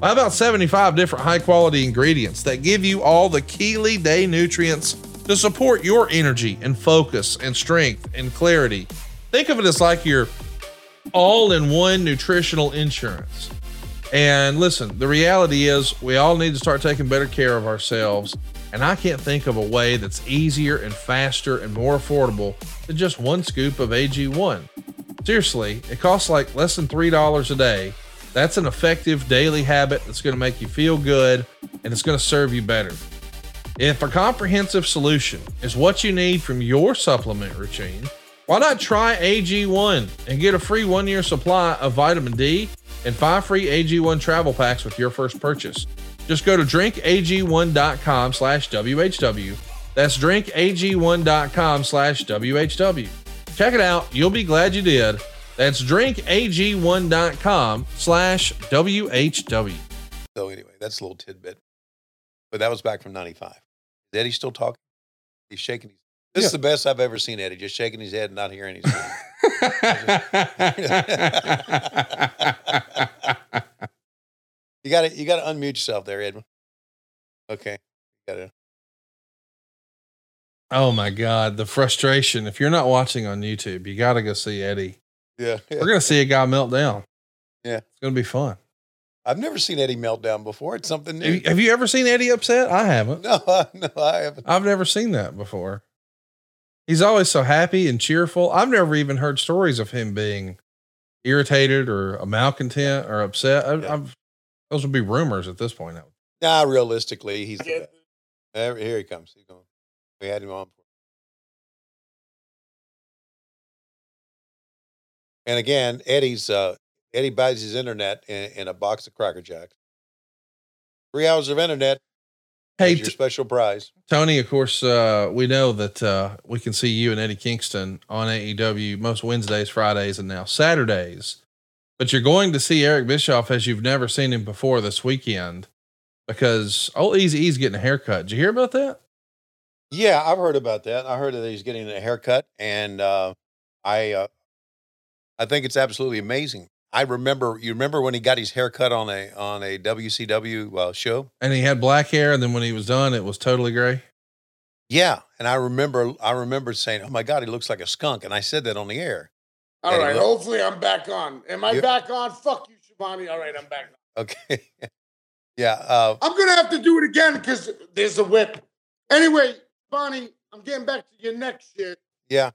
Well, about 75 different high quality ingredients that give you all the Keely Day nutrients to support your energy and focus and strength and clarity. Think of it as like your all in one nutritional insurance. And listen, the reality is we all need to start taking better care of ourselves. And I can't think of a way that's easier and faster and more affordable than just one scoop of AG1. Seriously, it costs like less than $3 a day. That's an effective daily habit that's going to make you feel good and it's going to serve you better. If a comprehensive solution is what you need from your supplement routine, why not try AG1 and get a free one year supply of vitamin D and five free AG1 travel packs with your first purchase? Just go to drinkag1.com slash WHW. That's drinkag1.com slash WHW. Check it out. You'll be glad you did. That's drinkag1.com slash WHW. So anyway, that's a little tidbit. But that was back from 95. Is Eddie still talking? He's shaking his This is the best I've ever seen Eddie, just shaking his head and not hearing anything. [LAUGHS] [LAUGHS] you got to you got to unmute yourself there, Edwin. Okay, got to. Oh my God, the frustration. If you're not watching on YouTube, you got to go see Eddie. Yeah, [LAUGHS] We're going to see a guy melt down. Yeah. It's going to be fun. I've never seen Eddie melt down before. It's something Have new. you, have you ever seen Eddie upset? I haven't. No, [LAUGHS] no, I haven't. I've never seen that before. He's always so happy and cheerful. I've never even heard stories of him being irritated or a malcontent or upset. I, Yeah. I've, those would be rumors at this point. Nah, realistically, he's the best. Here he comes. He's going. We had him on. And again, Eddie's uh, Eddie buys his internet in, in a box of Cracker Jacks. Three hours of internet. Hey, Hey, your t- special prize. Tony, of course, uh, we know that uh, we can see you and Eddie Kingston on AEW most Wednesdays, Fridays, and now Saturdays. But you're going to see Eric Bischoff as you've never seen him before this weekend because old Easy E's getting a haircut. Did you hear about that? Yeah, I've heard about that. I heard that he's getting a haircut, and uh, I, uh, I think it's absolutely amazing. I remember. You remember when he got his haircut on a on a WCW uh, show? And he had black hair, and then when he was done, it was totally gray. Yeah, and I remember. I remember saying, "Oh my God, he looks like a skunk," and I said that on the air. All Eddie, right, hopefully I'm back on. Am I You- back on? Fuck you, Schiavone. All right, I'm back on. Okay. [LAUGHS] yeah. Uh, I'm gonna have to do it again because there's a whip. Anyway, Bonnie, I'm getting back to your neck shit. yeah.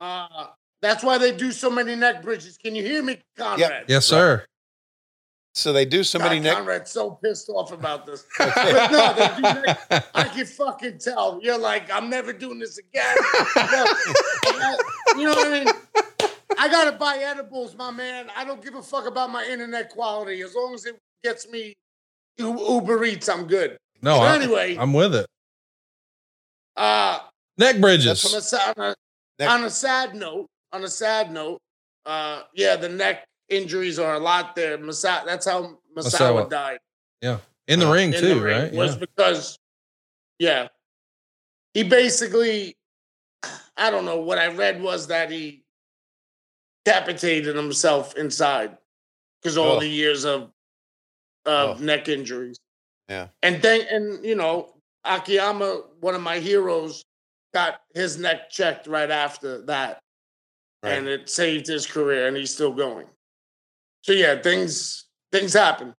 Uh, that's why they do so many neck bridges. Can you hear me, Conrad? Yes, sir. So they do so God, many neck. Conrad's so pissed off about this. [LAUGHS] but no, they do neck. [LAUGHS] I can fucking tell. You're like, I'm never doing this again. You know what I mean? I gotta buy edibles, my man. I don't give a fuck about my internet quality. As long as it gets me Uber Eats, I'm good. No, So I, anyway, I'm with it. uh, Neck that's on a, bridges. on, a, Neck- on a sad note, on a sad note, uh, yeah, the neck injuries are a lot there. Masa- that's how Misawa Misawa. died. Yeah, in the ring, in too, the ring right? was Yeah. because, yeah, he basically, I don't know. What I read was that he decapitated himself inside because all Oh. the years of of Oh. neck injuries. Yeah. and then and you know Akiyama, one of my heroes, got his neck checked right after that, Right. and it saved his career, and he's still going. So yeah, things things happen.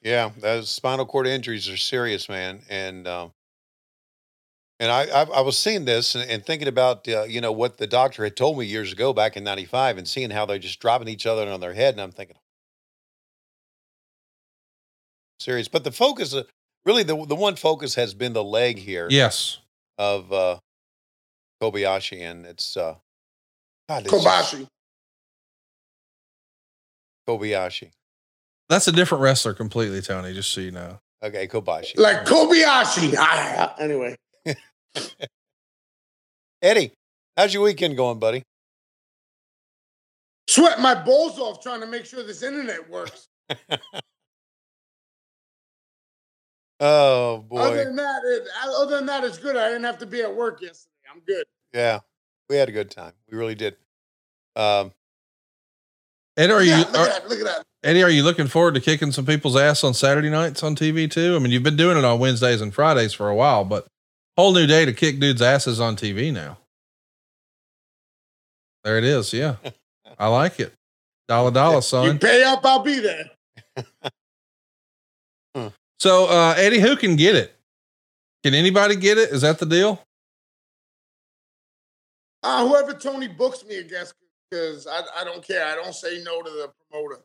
Yeah, those spinal cord injuries are serious, man. And um, and I, I I was seeing this and, and thinking about uh, you know what the doctor had told me years ago back in '95, and seeing how they're just dropping each other on their head, and I'm thinking, serious. But the focus, uh, really, the the one focus has been the leg here Yes. of uh, Kobayashi, and it's uh, God, it's Kobashi. Kobayashi. That's a different wrestler completely, Tony, just so you know. Okay, Kobashi. Like Kobayashi. Anyway, Eddie, how's your weekend going, buddy? sweat my balls off trying to make sure this internet works. Oh Other boy. than that, it, other than that, it's good. I didn't have to be at work yesterday. I'm good. Yeah. We had a good time. We really did. Um, Eddie, are you Yeah, look are, at that. Look at that. Eddie? Are you looking forward to kicking some people's ass on Saturday nights on TV too? I mean, you've been doing it on Wednesdays and Fridays for a while, but whole new day to kick dudes' asses on TV now. There it is. Yeah, [LAUGHS] I like it. Dollar dollar, son. You son. pay up, I'll be there. [LAUGHS] So, uh, Eddie, who can get it? Can anybody get it? Is that the deal? Uh, whoever Tony books me against, because I, I don't care. I don't say no to the promoter.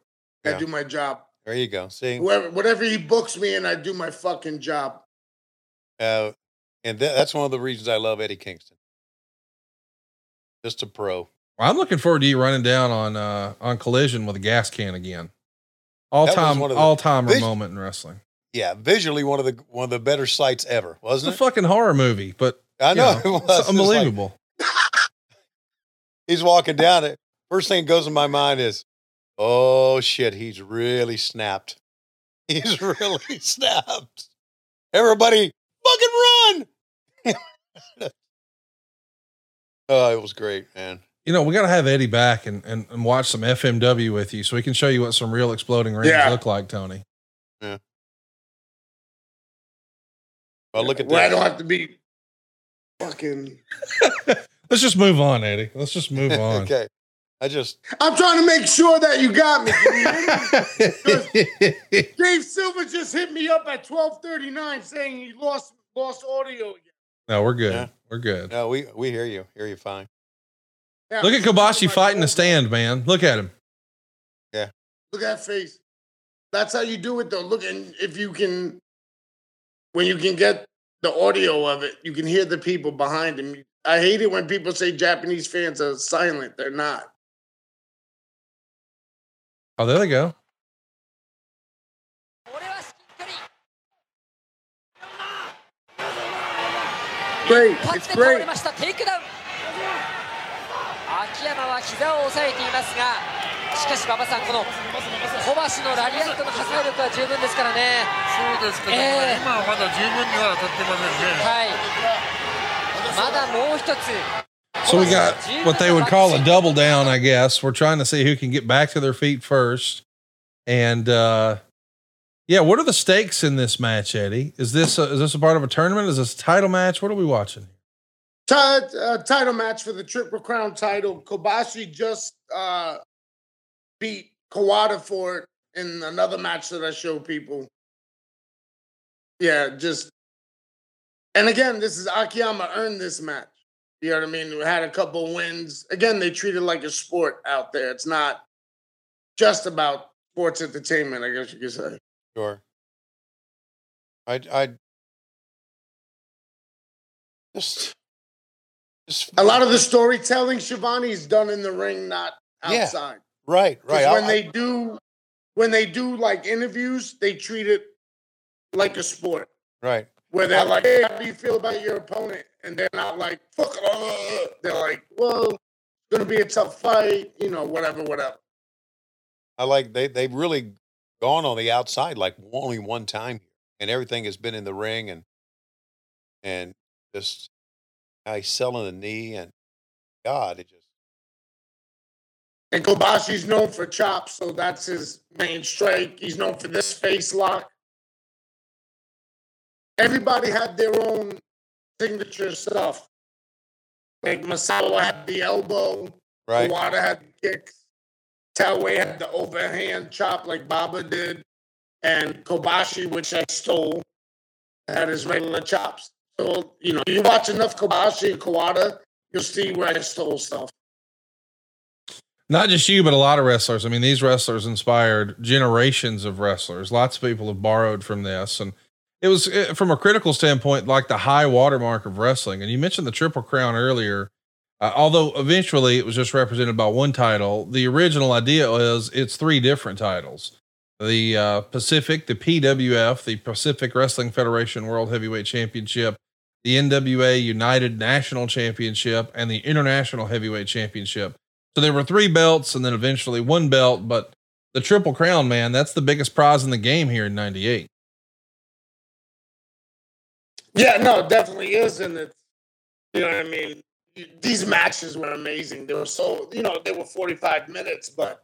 I do my job. there you go. See, Whoever, whatever he books me, and I do my fucking job. uh, and tha- that's one of the reasons I love Eddie Kingston. Just a pro. Well, I'm looking forward to you running down on uh, on Collision with a gas can again. All That time, one of the- all timer This- moment in wrestling. Yeah, visually one of the one of the better sights ever, wasn't a it? fucking horror movie, but I know, [LAUGHS] know, it was. it's It's like- unbelievable. [LAUGHS] he's walking down it. First thing that goes in my mind is, oh shit, he's really snapped. [LAUGHS] He's really snapped. Everybody, fucking run! [LAUGHS] oh, it was great, man. you know, we got to have Eddie back and, and, and watch some FMW with you so we can show you what some real exploding rings Yeah. look like, Tony. Yeah. Well, look at Where I don't have to be fucking. [LAUGHS] Let's just move on, Eddie. Let's just move [LAUGHS] on. okay, I just I'm trying to make sure that you got me. Can you hear me? Dave Silva just hit me up at 12:39 saying he lost lost audio again. no, we're good. Yeah. We're good. no, we we hear you, hear you fine. Yeah, Look at Kobashi fighting the stand, man. Look at him. Yeah. Look at that face. That's how you do it, though. Look, and if you can, when you can get the audio of it, you can hear the people behind him. I hate it when people say Japanese fans are silent. They're not. Oh, there they go. Great. 一 It's 発で倒れ great. ましたテイクダウン秋山は膝を押さえていますがしかし馬場さんこの小橋のラリアットの破壊力は十分ですからねそうですけど、ええ今はまだ十分には当たってませんね。はいまだもう一つ So we got what they would call a double down, I guess. We're trying to see who can get back to their feet first. And uh yeah, what are the stakes in this match, Eddie? Is this a, is this a part of a tournament? Is this a title match? What are we watching? Ti- uh, title match for the Triple Crown title. Kobashi just uh, beat Kawada for it in another match that I show people. Yeah, just and again, this is Akiyama earned this match. You know what I mean? We had a couple wins. Again, they treat it like a sport out there. It's not just about sports entertainment, I guess you could say. Sure. I I just just A lot of the [LAUGHS] storytelling, Schiavone, is done in the ring, not Yeah. outside. right, 'Cause right. when I- they do when they do like interviews, they treat it like a sport. right. Where they're like, Hey, how do you feel about your opponent? And they're not like, fuck uh, they're like, Well, it's gonna be a tough fight, you know, whatever, whatever. I like they they've really gone on the outside like only one time here, and everything has been in the ring and and just he's selling the knee and God, it just And Kobashi's known for chops, so that's his main strike. He's known for this face lock. Everybody had their own signature stuff. Like Misawa had the elbow, right. Kawada had the kicks, Taue had the overhand chop like Baba did, and Kobashi, which I stole, had his regular chops. So, you know, you watch enough Kobashi and Kawada, you'll see where I stole stuff. Not just you, but a lot of wrestlers. I mean, these wrestlers inspired generations of wrestlers. Lots of people have borrowed from this. And it was eh, from a critical standpoint, like the high watermark of wrestling. And you mentioned the Triple Crown earlier. Uh, although eventually it was just represented by one title, the original idea is it's three different titles the uh, Pacific, the PWF, the Pacific Wrestling Federation World Heavyweight Championship, the NWA United National Championship, and the International Heavyweight Championship. So there were three belts and then eventually one belt, but the Triple Crown, man, that's the biggest prize in the game here in 98. Yeah, no, it definitely is, and it's you know what I mean. These matches were amazing. They were so you know they were forty five minutes, but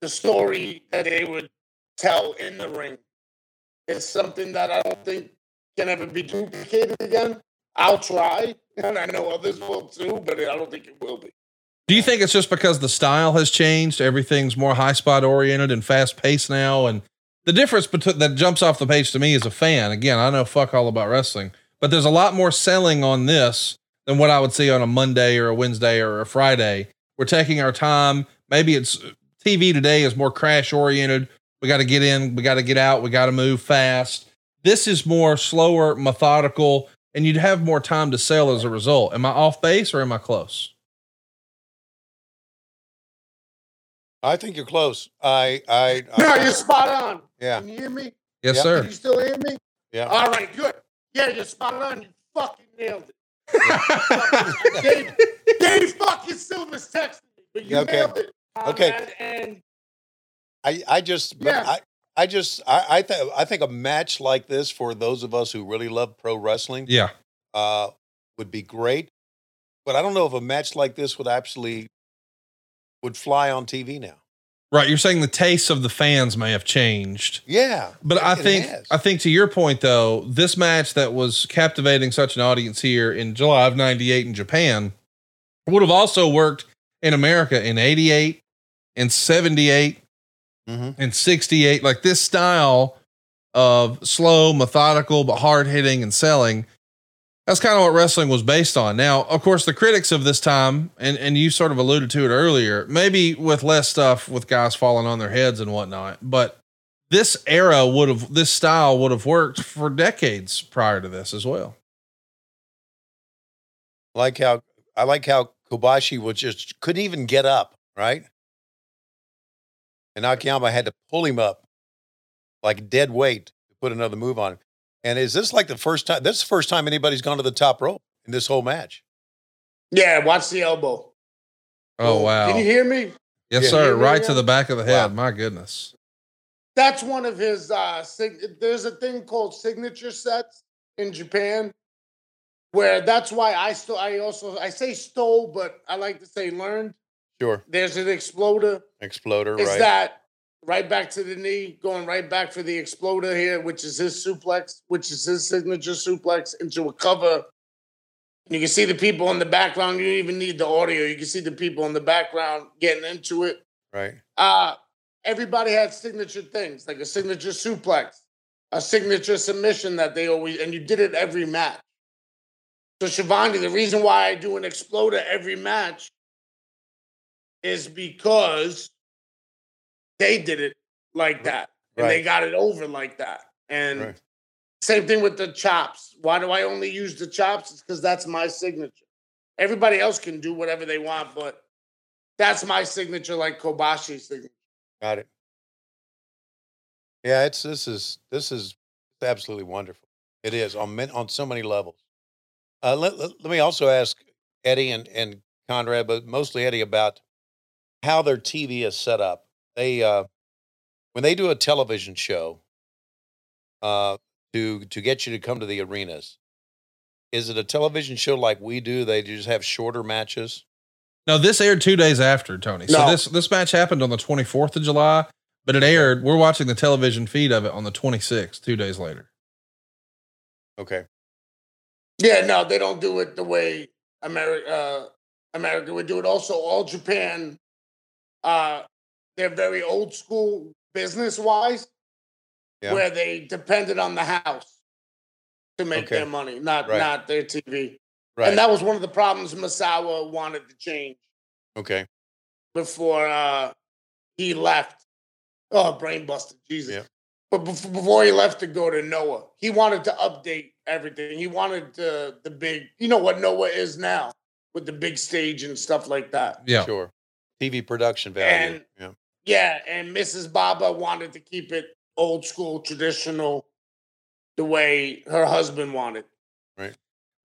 the story that they would tell in the ring is something that I don't think can ever be duplicated again. I'll try, and I know others will too, but I don't think it will be. Do you think it's just because the style has changed? Everything's more high spot oriented and fast paced now. And the difference between that jumps off the page to me as a fan. Again, I know fuck all about wrestling, but there's a lot more selling on this than what I would see on a Monday or a Wednesday or a Friday. We're taking our time. Maybe it's uh, TV today is more crash oriented. We got to get in, we got to get out, we got to move fast. This is more slower, methodical, and you'd have more time to sell as a result. Am I off base or am I close? I think you're close. I, I, No, you're spot on. yeah, Can you hear me? Yes, Yeah. sir. Can you still hear me? yeah. All right, good. Yeah, you're spot on. You fucking nailed it. Dave, Dave fucking Silva's texting me, but you Okay. nailed it. Okay. Conrad, And I, I just, Yeah. I, I just, I, I think, I think a match like this for those of us who really love pro wrestling, Yeah. uh, would be great. But I don't know if a match like this would actually would fly on TV now. Right. You're saying the tastes of the fans may have changed. Yeah, But I think has. I think to your point though, this match that was captivating such an audience here in July of 98 in Japan would have also worked in America in 88 and 78 Mhm. and 68 like this style of slow, methodical but hard hitting and selling. That's kind of what wrestling was based on. Now, of course, the critics of this time, and, and you sort of alluded to it earlier, maybe with less stuff with guys falling on their heads and whatnot, but this era would have this style would have worked for decades prior to this as well. like how I like how Kobashi was just couldn't even get up, right? And Akiyama had to pull him up like dead weight to put another move on him. And is this like the first time? This is the first time anybody's gone to the top rope in this whole match. yeah, watch the elbow. Oh wow. Can you hear me? yes, Yeah. sir. Right to the back of the head. Wow. My goodness. That's one of his uh sig- there's a thing called signature sets in Japan where that's why I still I also I say stole, but I like to say learned. Sure, There's an exploder. exploder, Is right? that right back to the knee, going right back for the exploder here, which is his suplex, which is his signature suplex into a cover. You can see the people in the background. You don't even need the audio. You can see the people in the background getting into it. right. Uh, everybody had signature things, like a signature suplex, a signature submission that they always, and you did it every match. So Schiavone, the reason why I do an exploder every match is because they did it like that, and they got it over like that. And Right. same thing with the chops. Why do I only use the chops? It's because that's my signature. Everybody else can do whatever they want, but that's my signature, like Kobashi's signature. Got it. Yeah, it's this is this is absolutely wonderful. It is on on so many levels. Uh, let, let, let me also ask Eddie and, and Conrad, but mostly Eddie, about how their TV is set up. They uh, when they do a television show uh, to to get you to come to the arenas. Is it a television show like we do? They just have shorter matches. No, this aired two days after Tony. So this this match happened on the 24th of July, but it aired. We're watching the television feed of it on the 26th, two days later. Okay. Yeah, no, they don't do it the way America uh, America would do it. Also, all Japan, uh, they're very old school business wise, Yeah. where they depended on the house to make Okay. their money, not Right. not their TV. Right. And that was one of the problems Misawa wanted to change okay. before uh, he left. Oh, brain busted, Jesus. Yeah. But before he left to go to Noah, he wanted to update everything. He wanted the the big, you know what Noah is now with the big stage and stuff like that. Yeah. Sure. TV production value. And- yeah. Yeah, and Mrs. Baba wanted to keep it old school, traditional, the way her husband wanted. Right.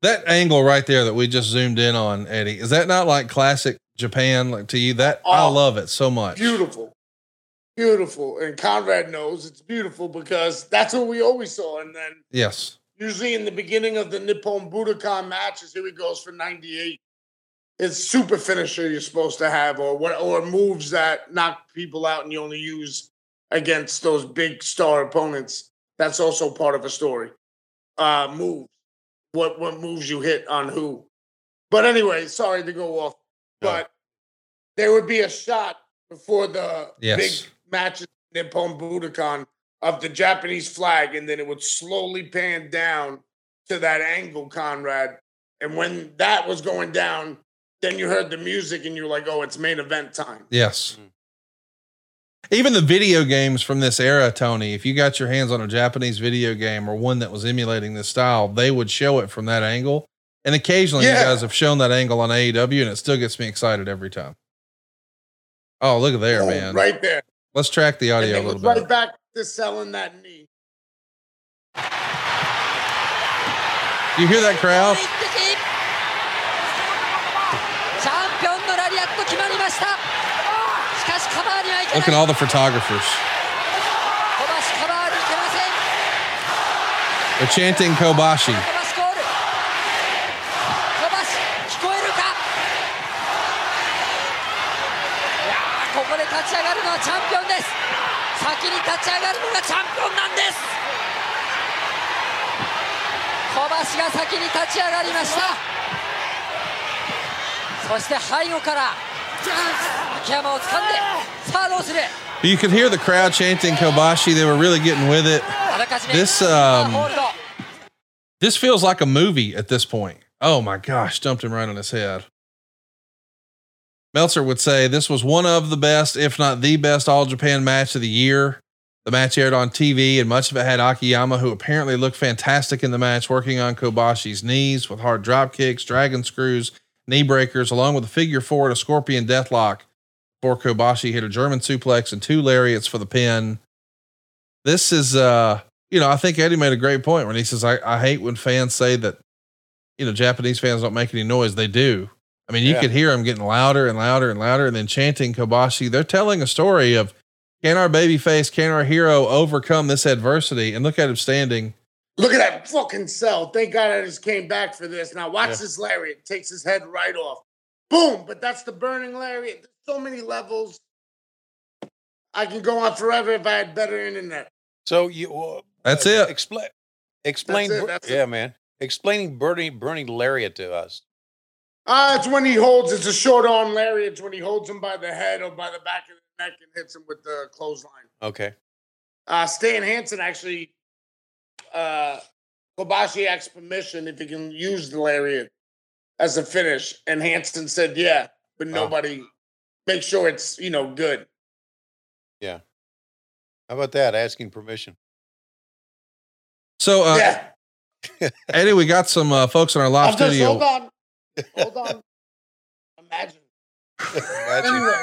That angle right there that we just zoomed in on, Eddie, is that not like classic Japan like to you? That I Oh, love it so much. Beautiful. Beautiful. And Conrad knows it's beautiful because that's what we always saw. And then Yes. usually in the beginning of the Nippon Budokan matches, here he goes for 98. It's super finisher you're supposed to have, or what or moves that knock people out and you only use against those big star opponents. That's also part of a story. Uh moves. What what moves you hit on who. But anyway, sorry to go off. But there would be a shot before the Yes. big matches in Nippon Budokan of the Japanese flag, and then it would slowly pan down to that angle, Conrad. And when that was going down, then you heard the music and you're like, oh, it's main event time. Yes. Mm-hmm. Even the video games from this era, Tony, if you got your hands on a Japanese video game or one that was emulating this style, they would show it from that angle. And occasionally you guys have shown that angle on AEW and it still gets me excited every time. Oh, look at there, Oh, man. Right there. Let's track the audio a little was bit. right back to selling that knee. Do you hear that crowd? Look at all the photographers. 小橋カバーにいけません They're chanting Kobashi. 小橋コール小橋聞こえるかいやーここで立ち上がるのはチャンピオンです先に立ち上がるのがチャンピオンなんです小橋が先に立ち上がりましたそして背後から You could hear the crowd chanting Kobashi. They were really getting with it. This um, this feels like a movie at this point. Oh my gosh, dumped him right on his head. Meltzer would say this was one of the best, if not the best, All Japan match of the year. The match aired on TV, and much of it had Akiyama, who apparently looked fantastic in the match, working on Kobashi's knees with hard drop kicks, dragon screws, knee breakers, along with a figure four and a scorpion deathlock. Before Kobashi hit a German suplex and two lariats for the pin. This is, uh, you know, I think Eddie made a great point when he says, I, I hate when fans say that, you know, Japanese fans don't make any noise. They do. I mean, you Yeah. could hear them getting louder and louder and louder and then chanting Kobashi. They're telling a story of can our baby face, can our hero overcome this adversity? And look at him standing. Look at that fucking sell. Thank God I just came back for this. Now watch Yeah. this lariat. Takes his head right off. Boom. But that's the burning lariat. There's so many levels. I can go on forever if I had better internet. So you uh, That's it. Explain. Explain. That's it, bur- that's it. yeah, man. Explaining burning burning lariat to us. Uh, it's when he holds, it's a short arm lariat. It's when he holds him by the head or by the back of the neck and hits him with the clothesline. Okay. Uh, Stan Hansen actually, uh, Kobashi asked permission if he can use the lariat as a finish. And Hansen said, yeah, but Oh. nobody, make sure it's, you know, good. Yeah. How about that? Asking permission. So, uh, yeah. [LAUGHS] Eddie, we got some uh, folks in our live I'm studio. hold on. Hold [LAUGHS] on. Imagine. Imagine. Anyway.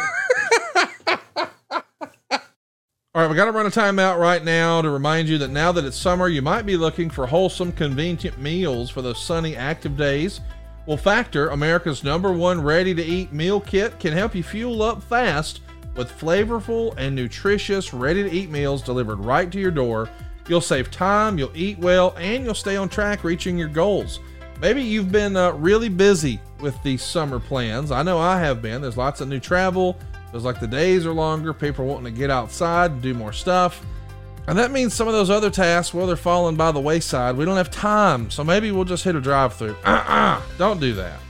All right, we got to run a timeout right now to remind you that now that it's summer, you might be looking for wholesome, convenient meals for those sunny, active days. Well, Factor, America's number one ready to eat meal kit, can help you fuel up fast with flavorful and nutritious ready to eat meals delivered right to your door. You'll save time, you'll eat well, and you'll stay on track reaching your goals. Maybe you've been uh, really busy with these summer plans. I know I have been. There's lots of new travel. Feels like the days are longer. People wanting to get outside and do more stuff. And that means some of those other tasks, well, they're falling by the wayside. We don't have time. So maybe we'll just hit a drive through. Uh-uh. [CLEARS THROAT] Don't do that.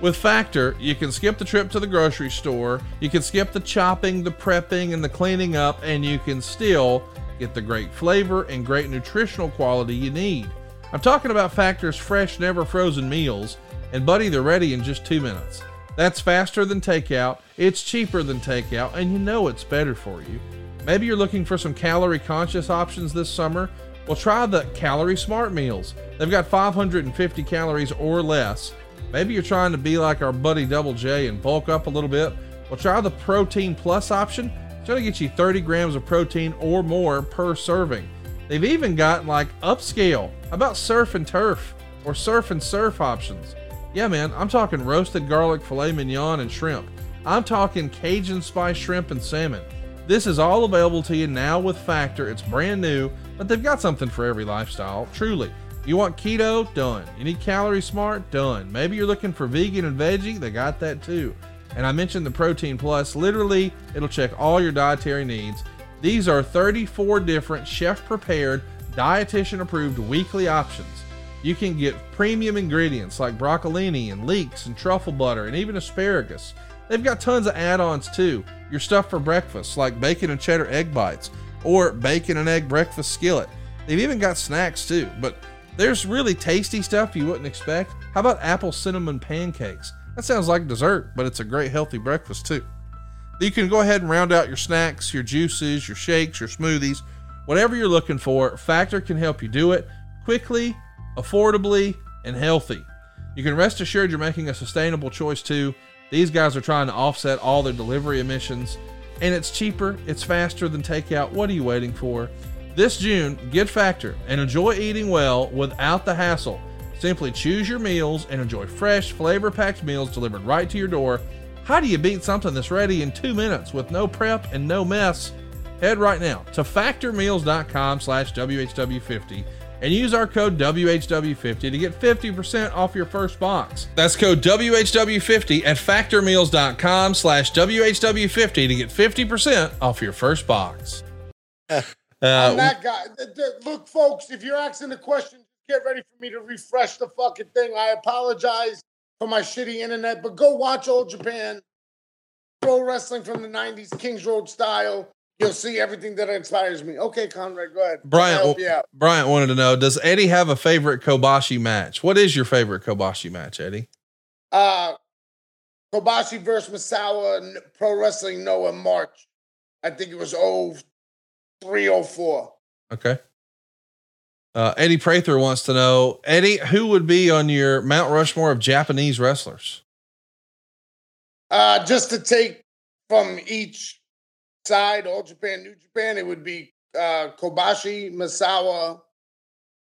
With Factor, you can skip the trip to the grocery store, you can skip the chopping, the prepping, and the cleaning up, and you can still get the great flavor and great nutritional quality you need. I'm talking about Factor's fresh, never frozen meals, and buddy, they're ready in just two minutes. That's faster than takeout, it's cheaper than takeout, and you know it's better for you. Maybe you're looking for some calorie conscious options this summer. Well, try the Calorie Smart Meals. They've got 550 calories or less. Maybe you're trying to be like our buddy Double J and bulk up a little bit. Well, try the Protein Plus option. It's going to get you 30 grams of protein or more per serving. They've even got like upscale. How about surf and turf? or surf and surf options. Yeah, man, I'm talking roasted garlic filet mignon and shrimp. I'm talking Cajun spice shrimp and salmon. This is all available to you now with Factor. It's brand new, but they've got something for every lifestyle, truly. You want keto? Done. You need calorie smart? Done. Maybe you're looking for vegan and veggie? They got that too. And I mentioned the Protein Plus. Literally, it'll check all your dietary needs. These are 34 different chef prepared, dietitian approved weekly options. You can get premium ingredients like broccolini and leeks and truffle butter and even asparagus. They've got tons of add ons too. Your stuff for breakfast, like bacon and cheddar egg bites or bacon and egg breakfast skillet. They've even got snacks too, but there's really tasty stuff you wouldn't expect. How about apple cinnamon pancakes? That sounds like dessert, but it's a great healthy breakfast too. You can go ahead and round out your snacks, your juices, your shakes, your smoothies, whatever you're looking for. Factor can help you do it quickly, affordably, and healthy. You can rest assured you're making a sustainable choice too. These guys are trying to offset all their delivery emissions, and it's cheaper, it's faster than takeout. What are you waiting for? This June, get Factor and enjoy eating well without the hassle. Simply choose your meals and enjoy fresh, flavor packed meals delivered right to your door. How do you beat something that's ready in two minutes with no prep and no mess? Head right now to factormeals.com slash WHW50 and use our code WHW50 to get 50% off your first box. That's code WHW50 at factormeals.com slash WHW50 to get 50% off your first box. I'm Uh, that guy. Look, folks, if you're asking the question, get ready for me to refresh the fucking thing. I apologize for my shitty internet, but go watch All Japan, pro wrestling from the 90s, Kings Road style. You'll see everything that inspires me. Okay, Conrad, go ahead. I'll Bryant, help you out. Bryant wanted to know, does Eddie have a favorite Kobashi match? What is your favorite Kobashi match, Eddie? Uh, Kobashi versus Misawa, Pro Wrestling Noah March. I think it was 03, 04. Okay. Uh, Eddie Prather wants to know, Eddie, who would be on your Mount Rushmore of Japanese wrestlers? Uh, just to take from each side, All Japan, New Japan, it would be uh, Kobashi, Misawa,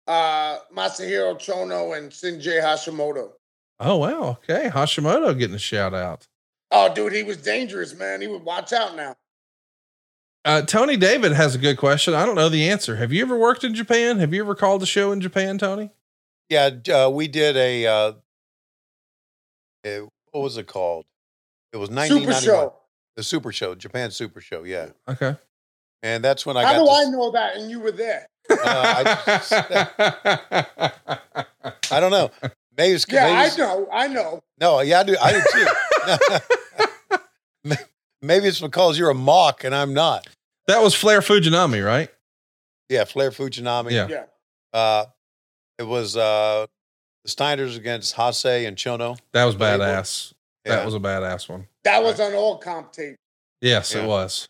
uh, Masahiro Chono, and Shinya Hashimoto. Oh, wow. Okay. Hashimoto getting a shout out. Oh, dude, he was dangerous, man. He would watch out now. Uh, Tony David has a good question. I don't know the answer. Have you ever worked in Japan? Have you ever called a show in Japan, Tony? Yeah, uh, we did a, uh, eh, what was it called? It was Super Show. The Super Show, Japan Super Show. Yeah. Okay. And that's when I How got do to I s- know that? And you were there. Uh, I don't know. Maybe it's Yeah, maybe I know. I know. No, yeah, I do. I do too. [LAUGHS] [LAUGHS] maybe it's because you're a mock and I'm not. that was Flair Fujinami, right? Yeah, Flair Fujinami. Yeah. Yeah. Uh, it was uh, the Steiners against Hase and Chono. That was Label. badass. Yeah. That was a badass one. That was on all comp tape. Yes, Yeah. it was.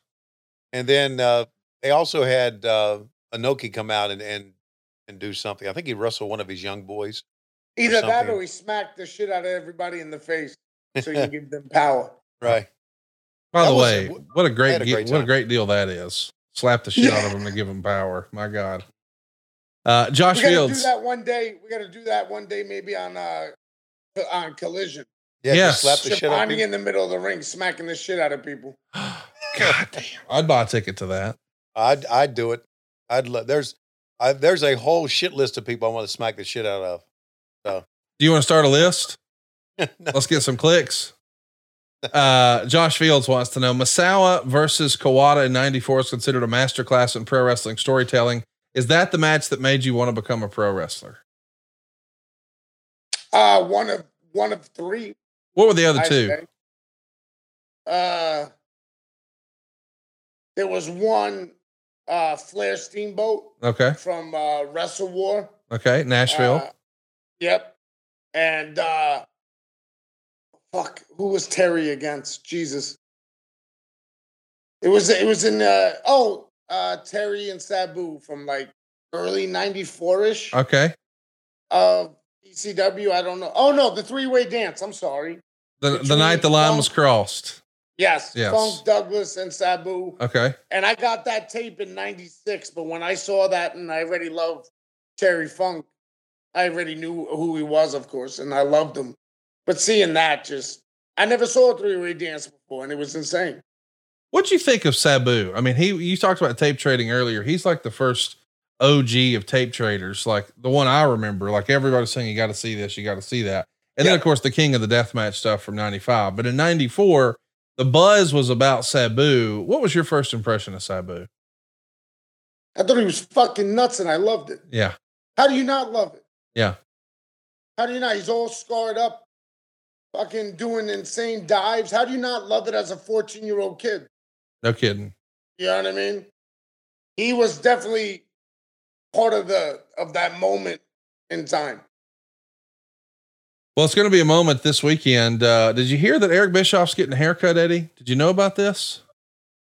And then uh, they also had uh, Inoki come out and, and and do something. I think he wrestled one of his young boys. Either that or he smacked the shit out of everybody in the face so you [LAUGHS] give them power. Right. By That the was- way, what a great, a great what a great deal that is. Slap the shit out of Yeah. [LAUGHS] him to give him power. My God. Uh, Josh we gotta Fields. do that one day. We gotta do that one day, maybe on uh on collision. Yeah, Yes. slap the shit out of people. in the middle of the ring, smacking the shit out of people. [GASPS] God damn. I'd buy a ticket to that. I'd I'd do it. I'd lo- there's I, there's a whole shit list of people I want to smack the shit out of. So, do you want to start a list? [LAUGHS] No. Let's get some clicks. Uh, Josh Fields wants to know Misawa versus Kawada in 94 is considered a masterclass in pro wrestling storytelling. Is that the match that made you want to become a pro wrestler? Uh one of one of three. What were the other I two? Uh there was one uh Flair Steamboat Okay. from uh Wrestle War. Okay. Nashville. Uh, yep. And uh fuck, who was Terry against? Jesus. It was it was in uh oh uh Terry and Sabu from like early 94ish okay. of ECW. I don't know. Oh no, the three-way dance. I'm sorry. The, the Between night the line Funk- was crossed. Yes, Yes. Funk Douglas and Sabu. Okay. And I got that tape in 96, but when I saw that and I already loved Terry Funk, I already knew who he was, of course, and I loved him. But seeing that, just I never saw a three way dance before, and it was insane. What'd you think of Sabu? I mean, he you talked about tape trading earlier. He's like the first OG of tape traders, like the one I remember. Like everybody's saying, you got to see this, you got to see that. And then, of course, the king of the deathmatch stuff from '95. But in '94, the buzz was about Sabu. What was your first impression of Sabu? I thought he was fucking nuts, and I loved it. Yeah, How do you not love it? yeah. How do you not? He's all scarred up, fucking doing insane dives. How do you not love it as a 14 year old kid? No kidding. You know what I mean? He was definitely part of the of that moment in time. Well, it's going to be a moment this weekend. Uh, did you hear that Eric Bischoff's getting a haircut, Eddie? Did you know about this?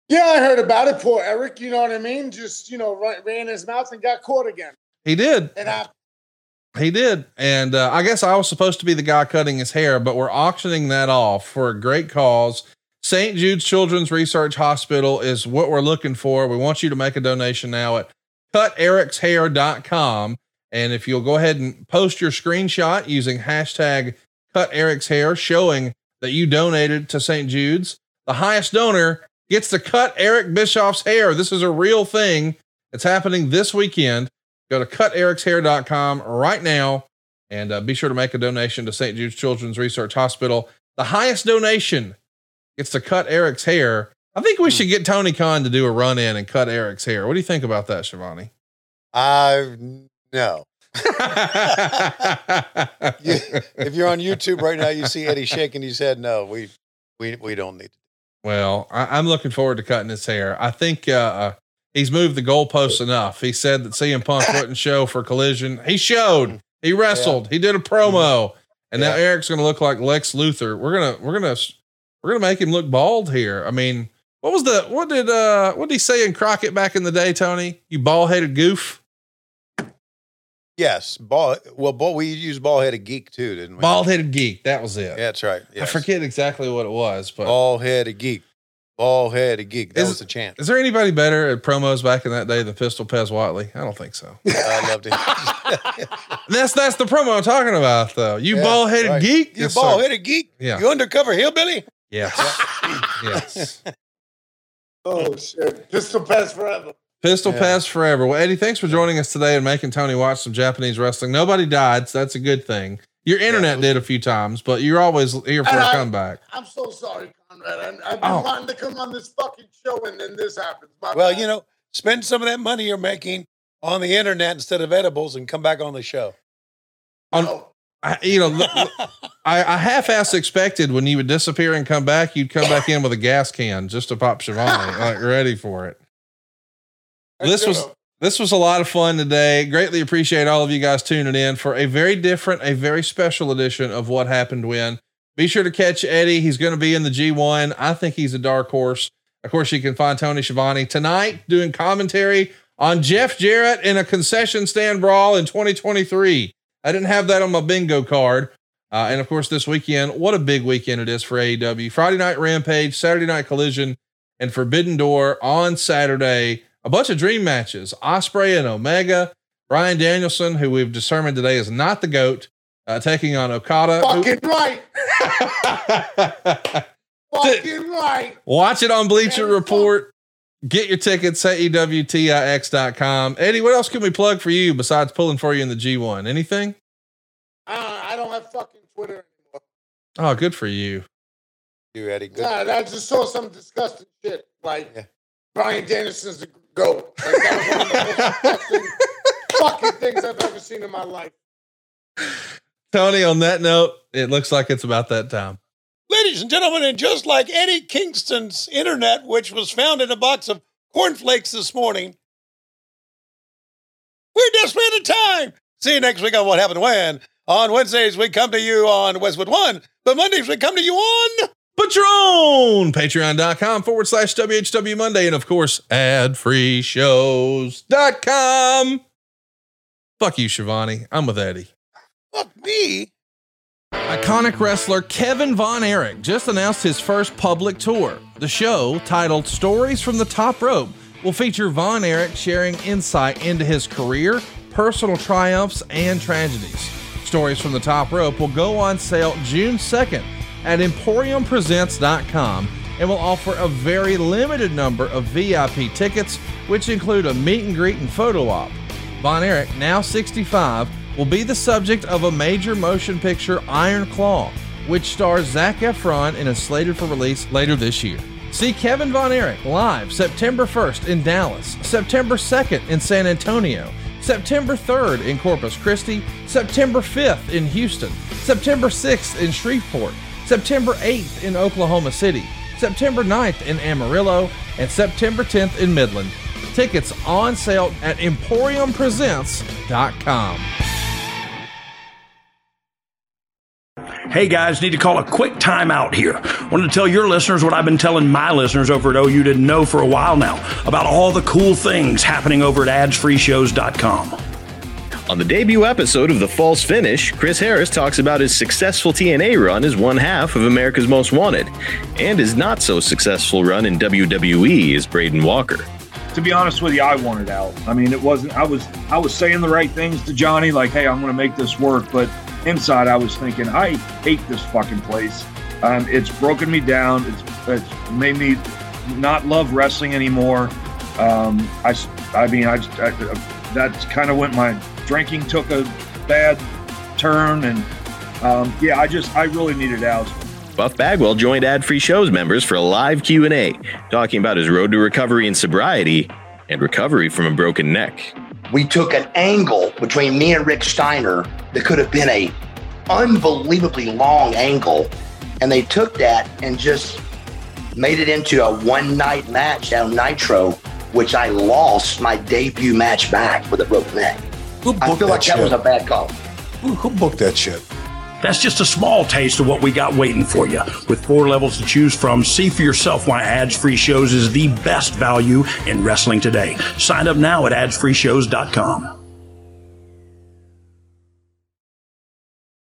Yeah, I heard about it. Poor Eric, you know what I mean? Just you know, ran, ran his mouth and got caught again. He did. And I, He did. And uh, I guess I was supposed to be the guy cutting his hair, but we're auctioning that off for a great cause. St. Jude's Children's Research Hospital is what we're looking for. We want you to make a donation now at cutericshair.com. And if you'll go ahead and post your screenshot using hashtag cutericshair showing that you donated to St. Jude's, the highest donor gets to cut Eric Bischoff's hair. This is a real thing. It's happening this weekend. Go to cutericshair.com right now and uh, be sure to make a donation to St. Jude's Children's Research Hospital. The highest donation gets to cut Eric's hair. I think we should get Tony Khan to do a run in and cut Eric's hair. What do you think about that, Schiavone? I no. [LAUGHS] You- if you're on YouTube right now, you see Eddie shaking his head. No, we we we don't need. It. Well, I, I'm looking forward to cutting his hair. I think uh, uh, he's moved the goalposts enough. He said that CM Punk wouldn't show for Collision. He showed. He wrestled. He did a promo, and now Yeah. Eric's going to look like Lex Luthor. We're gonna we're gonna we're gonna make him look bald here. I mean, what was the what did uh what did he say in Crockett back in the day, Tony? You bald headed goof, Yes, ball. Well, ball. We used ball headed geek too, didn't we? bald headed geek. That was it. Yeah, that's right. I forget exactly what it was, but Ball headed geek. Ball headed geek. That Is- was the chant. is there anybody better at promos back in that day than Pistol Pez Whatley? I don't think so. I loved it. [LAUGHS] That's that's the promo I'm talking about, though. You Yeah, bald headed right. geek. You Yes, ball headed geek. Yeah. You undercover hillbilly. Yes. [LAUGHS] yes. Oh shit, pistol Pez forever. Pistol Yeah. Pez forever. Well, Eddie, thanks for joining us today and making Tony watch some Japanese wrestling. Nobody died, so that's a good thing. Your internet did a few times, but you're always here for And a I- comeback. I'm so sorry, Conrad. I, I've been Oh. wanting to come on this fucking show, and then this happens. My Well, bad. you know, spend some of that money you're making on the internet instead of edibles, and come back on the show. On, Oh, I, you know, look, look, [LAUGHS] I, I half-ass expected when you would disappear and come back, you'd come back in with a gas can just to pop Schiavone, [LAUGHS] like ready for it. This was this was a lot of fun today. Greatly appreciate all of you guys tuning in for a very different, a very special edition of What Happened When. Be sure to catch Eddie. He's going to be in the G1. I think he's a dark horse. Of course, you can find Tony Schiavone tonight doing commentary on Jeff Jarrett in a concession stand brawl in 2023. I didn't have that on my bingo card. Uh, and of course, this weekend, what a big weekend it is for AEW. Friday night Rampage, Saturday night Collision, and Forbidden Door on Saturday. A bunch of dream matches Ospreay and Omega. Bryan Danielson, who we've determined today is not the GOAT, uh, taking on Okada. who- fucking right. [LAUGHS] Fucking right. Watch it on Bleacher Report. Get your tickets at E EWTIX.com. Eddie, what else can we plug for you besides pulling for you in the G1? Anything? Uh, I don't have fucking Twitter anymore. Oh, good for you. You Eddie, good. Nah, I just saw some disgusting shit. Like Yeah. Bryan Danielson's the goat. Like, that was one of the most disgusting [LAUGHS] fucking things I've ever seen in my life. Tony, on that note, it looks like it's about that time. Ladies and gentlemen, and just like Eddie Kingston's internet, which was found in a box of cornflakes this morning, we're desperate at time. See you next week on What Happened When. On Wednesdays, we come to you on Westwood One, but Mondays, we come to you on. Patron, patreon.com forward slash WHW Monday. And of course, adfreeshows.com. Fuck you, Schiavone. I'm with Eddie. Fuck me. Iconic wrestler Kevin Von Erich just announced his first public tour. The show, titled Stories from the Top Rope, will feature Von Erich sharing insight into his career, personal triumphs and tragedies. Stories from the Top Rope will go on sale June 2nd at EmporiumPresents.com and will offer a very limited number of VIP tickets, which include a meet and greet and photo op. Von Erich, now 65, will be the subject of a major motion picture, Iron Claw, which stars Zac Efron and is slated for release later this year. See Kevin Von Erich live September 1st in Dallas, September 2nd in San Antonio, September 3rd in Corpus Christi, September 5th in Houston, September 6th in Shreveport, September 8th in Oklahoma City, September 9th in Amarillo, and September 10th in Midland. Tickets on sale at EmporiumPresents.com. Hey guys, need to call a quick timeout here. Wanted to tell your listeners what I've been telling my listeners over at OU didn't know for a while now about all the cool things happening over at adsfreeshows.com. On the debut episode of The False Finish, Chris Harris talks about his successful TNA run as one half of America's Most Wanted, and his not so successful run in WWE as Braden Walker. To be honest with you, I wanted out. I mean, it wasn't. I was I was saying the right things to Johnny, like, "Hey, I'm going to make this work," but inside, I was thinking, "I hate this fucking place. Um, it's broken me down. It's, it's made me not love wrestling anymore." Um, I, I mean, I, I that's kind of when my drinking took a bad turn, and um, yeah, I just I really needed out. Buff Bagwell joined Ad Free Shows members for a live Q&A, talking about his road to recovery and sobriety and recovery from a broken neck. We took an angle between me and Rick Steiner that could have been a unbelievably long angle, and they took that and just made it into a one night match down Nitro, which I lost my debut match back with a broken neck. I feel like that, that was a bad call. Who, who booked that shit? That's just a small taste of what we got waiting for you. With four levels to choose from, see for yourself why Ads Free Shows is the best value in wrestling today. Sign up now at adsfreeshows.com.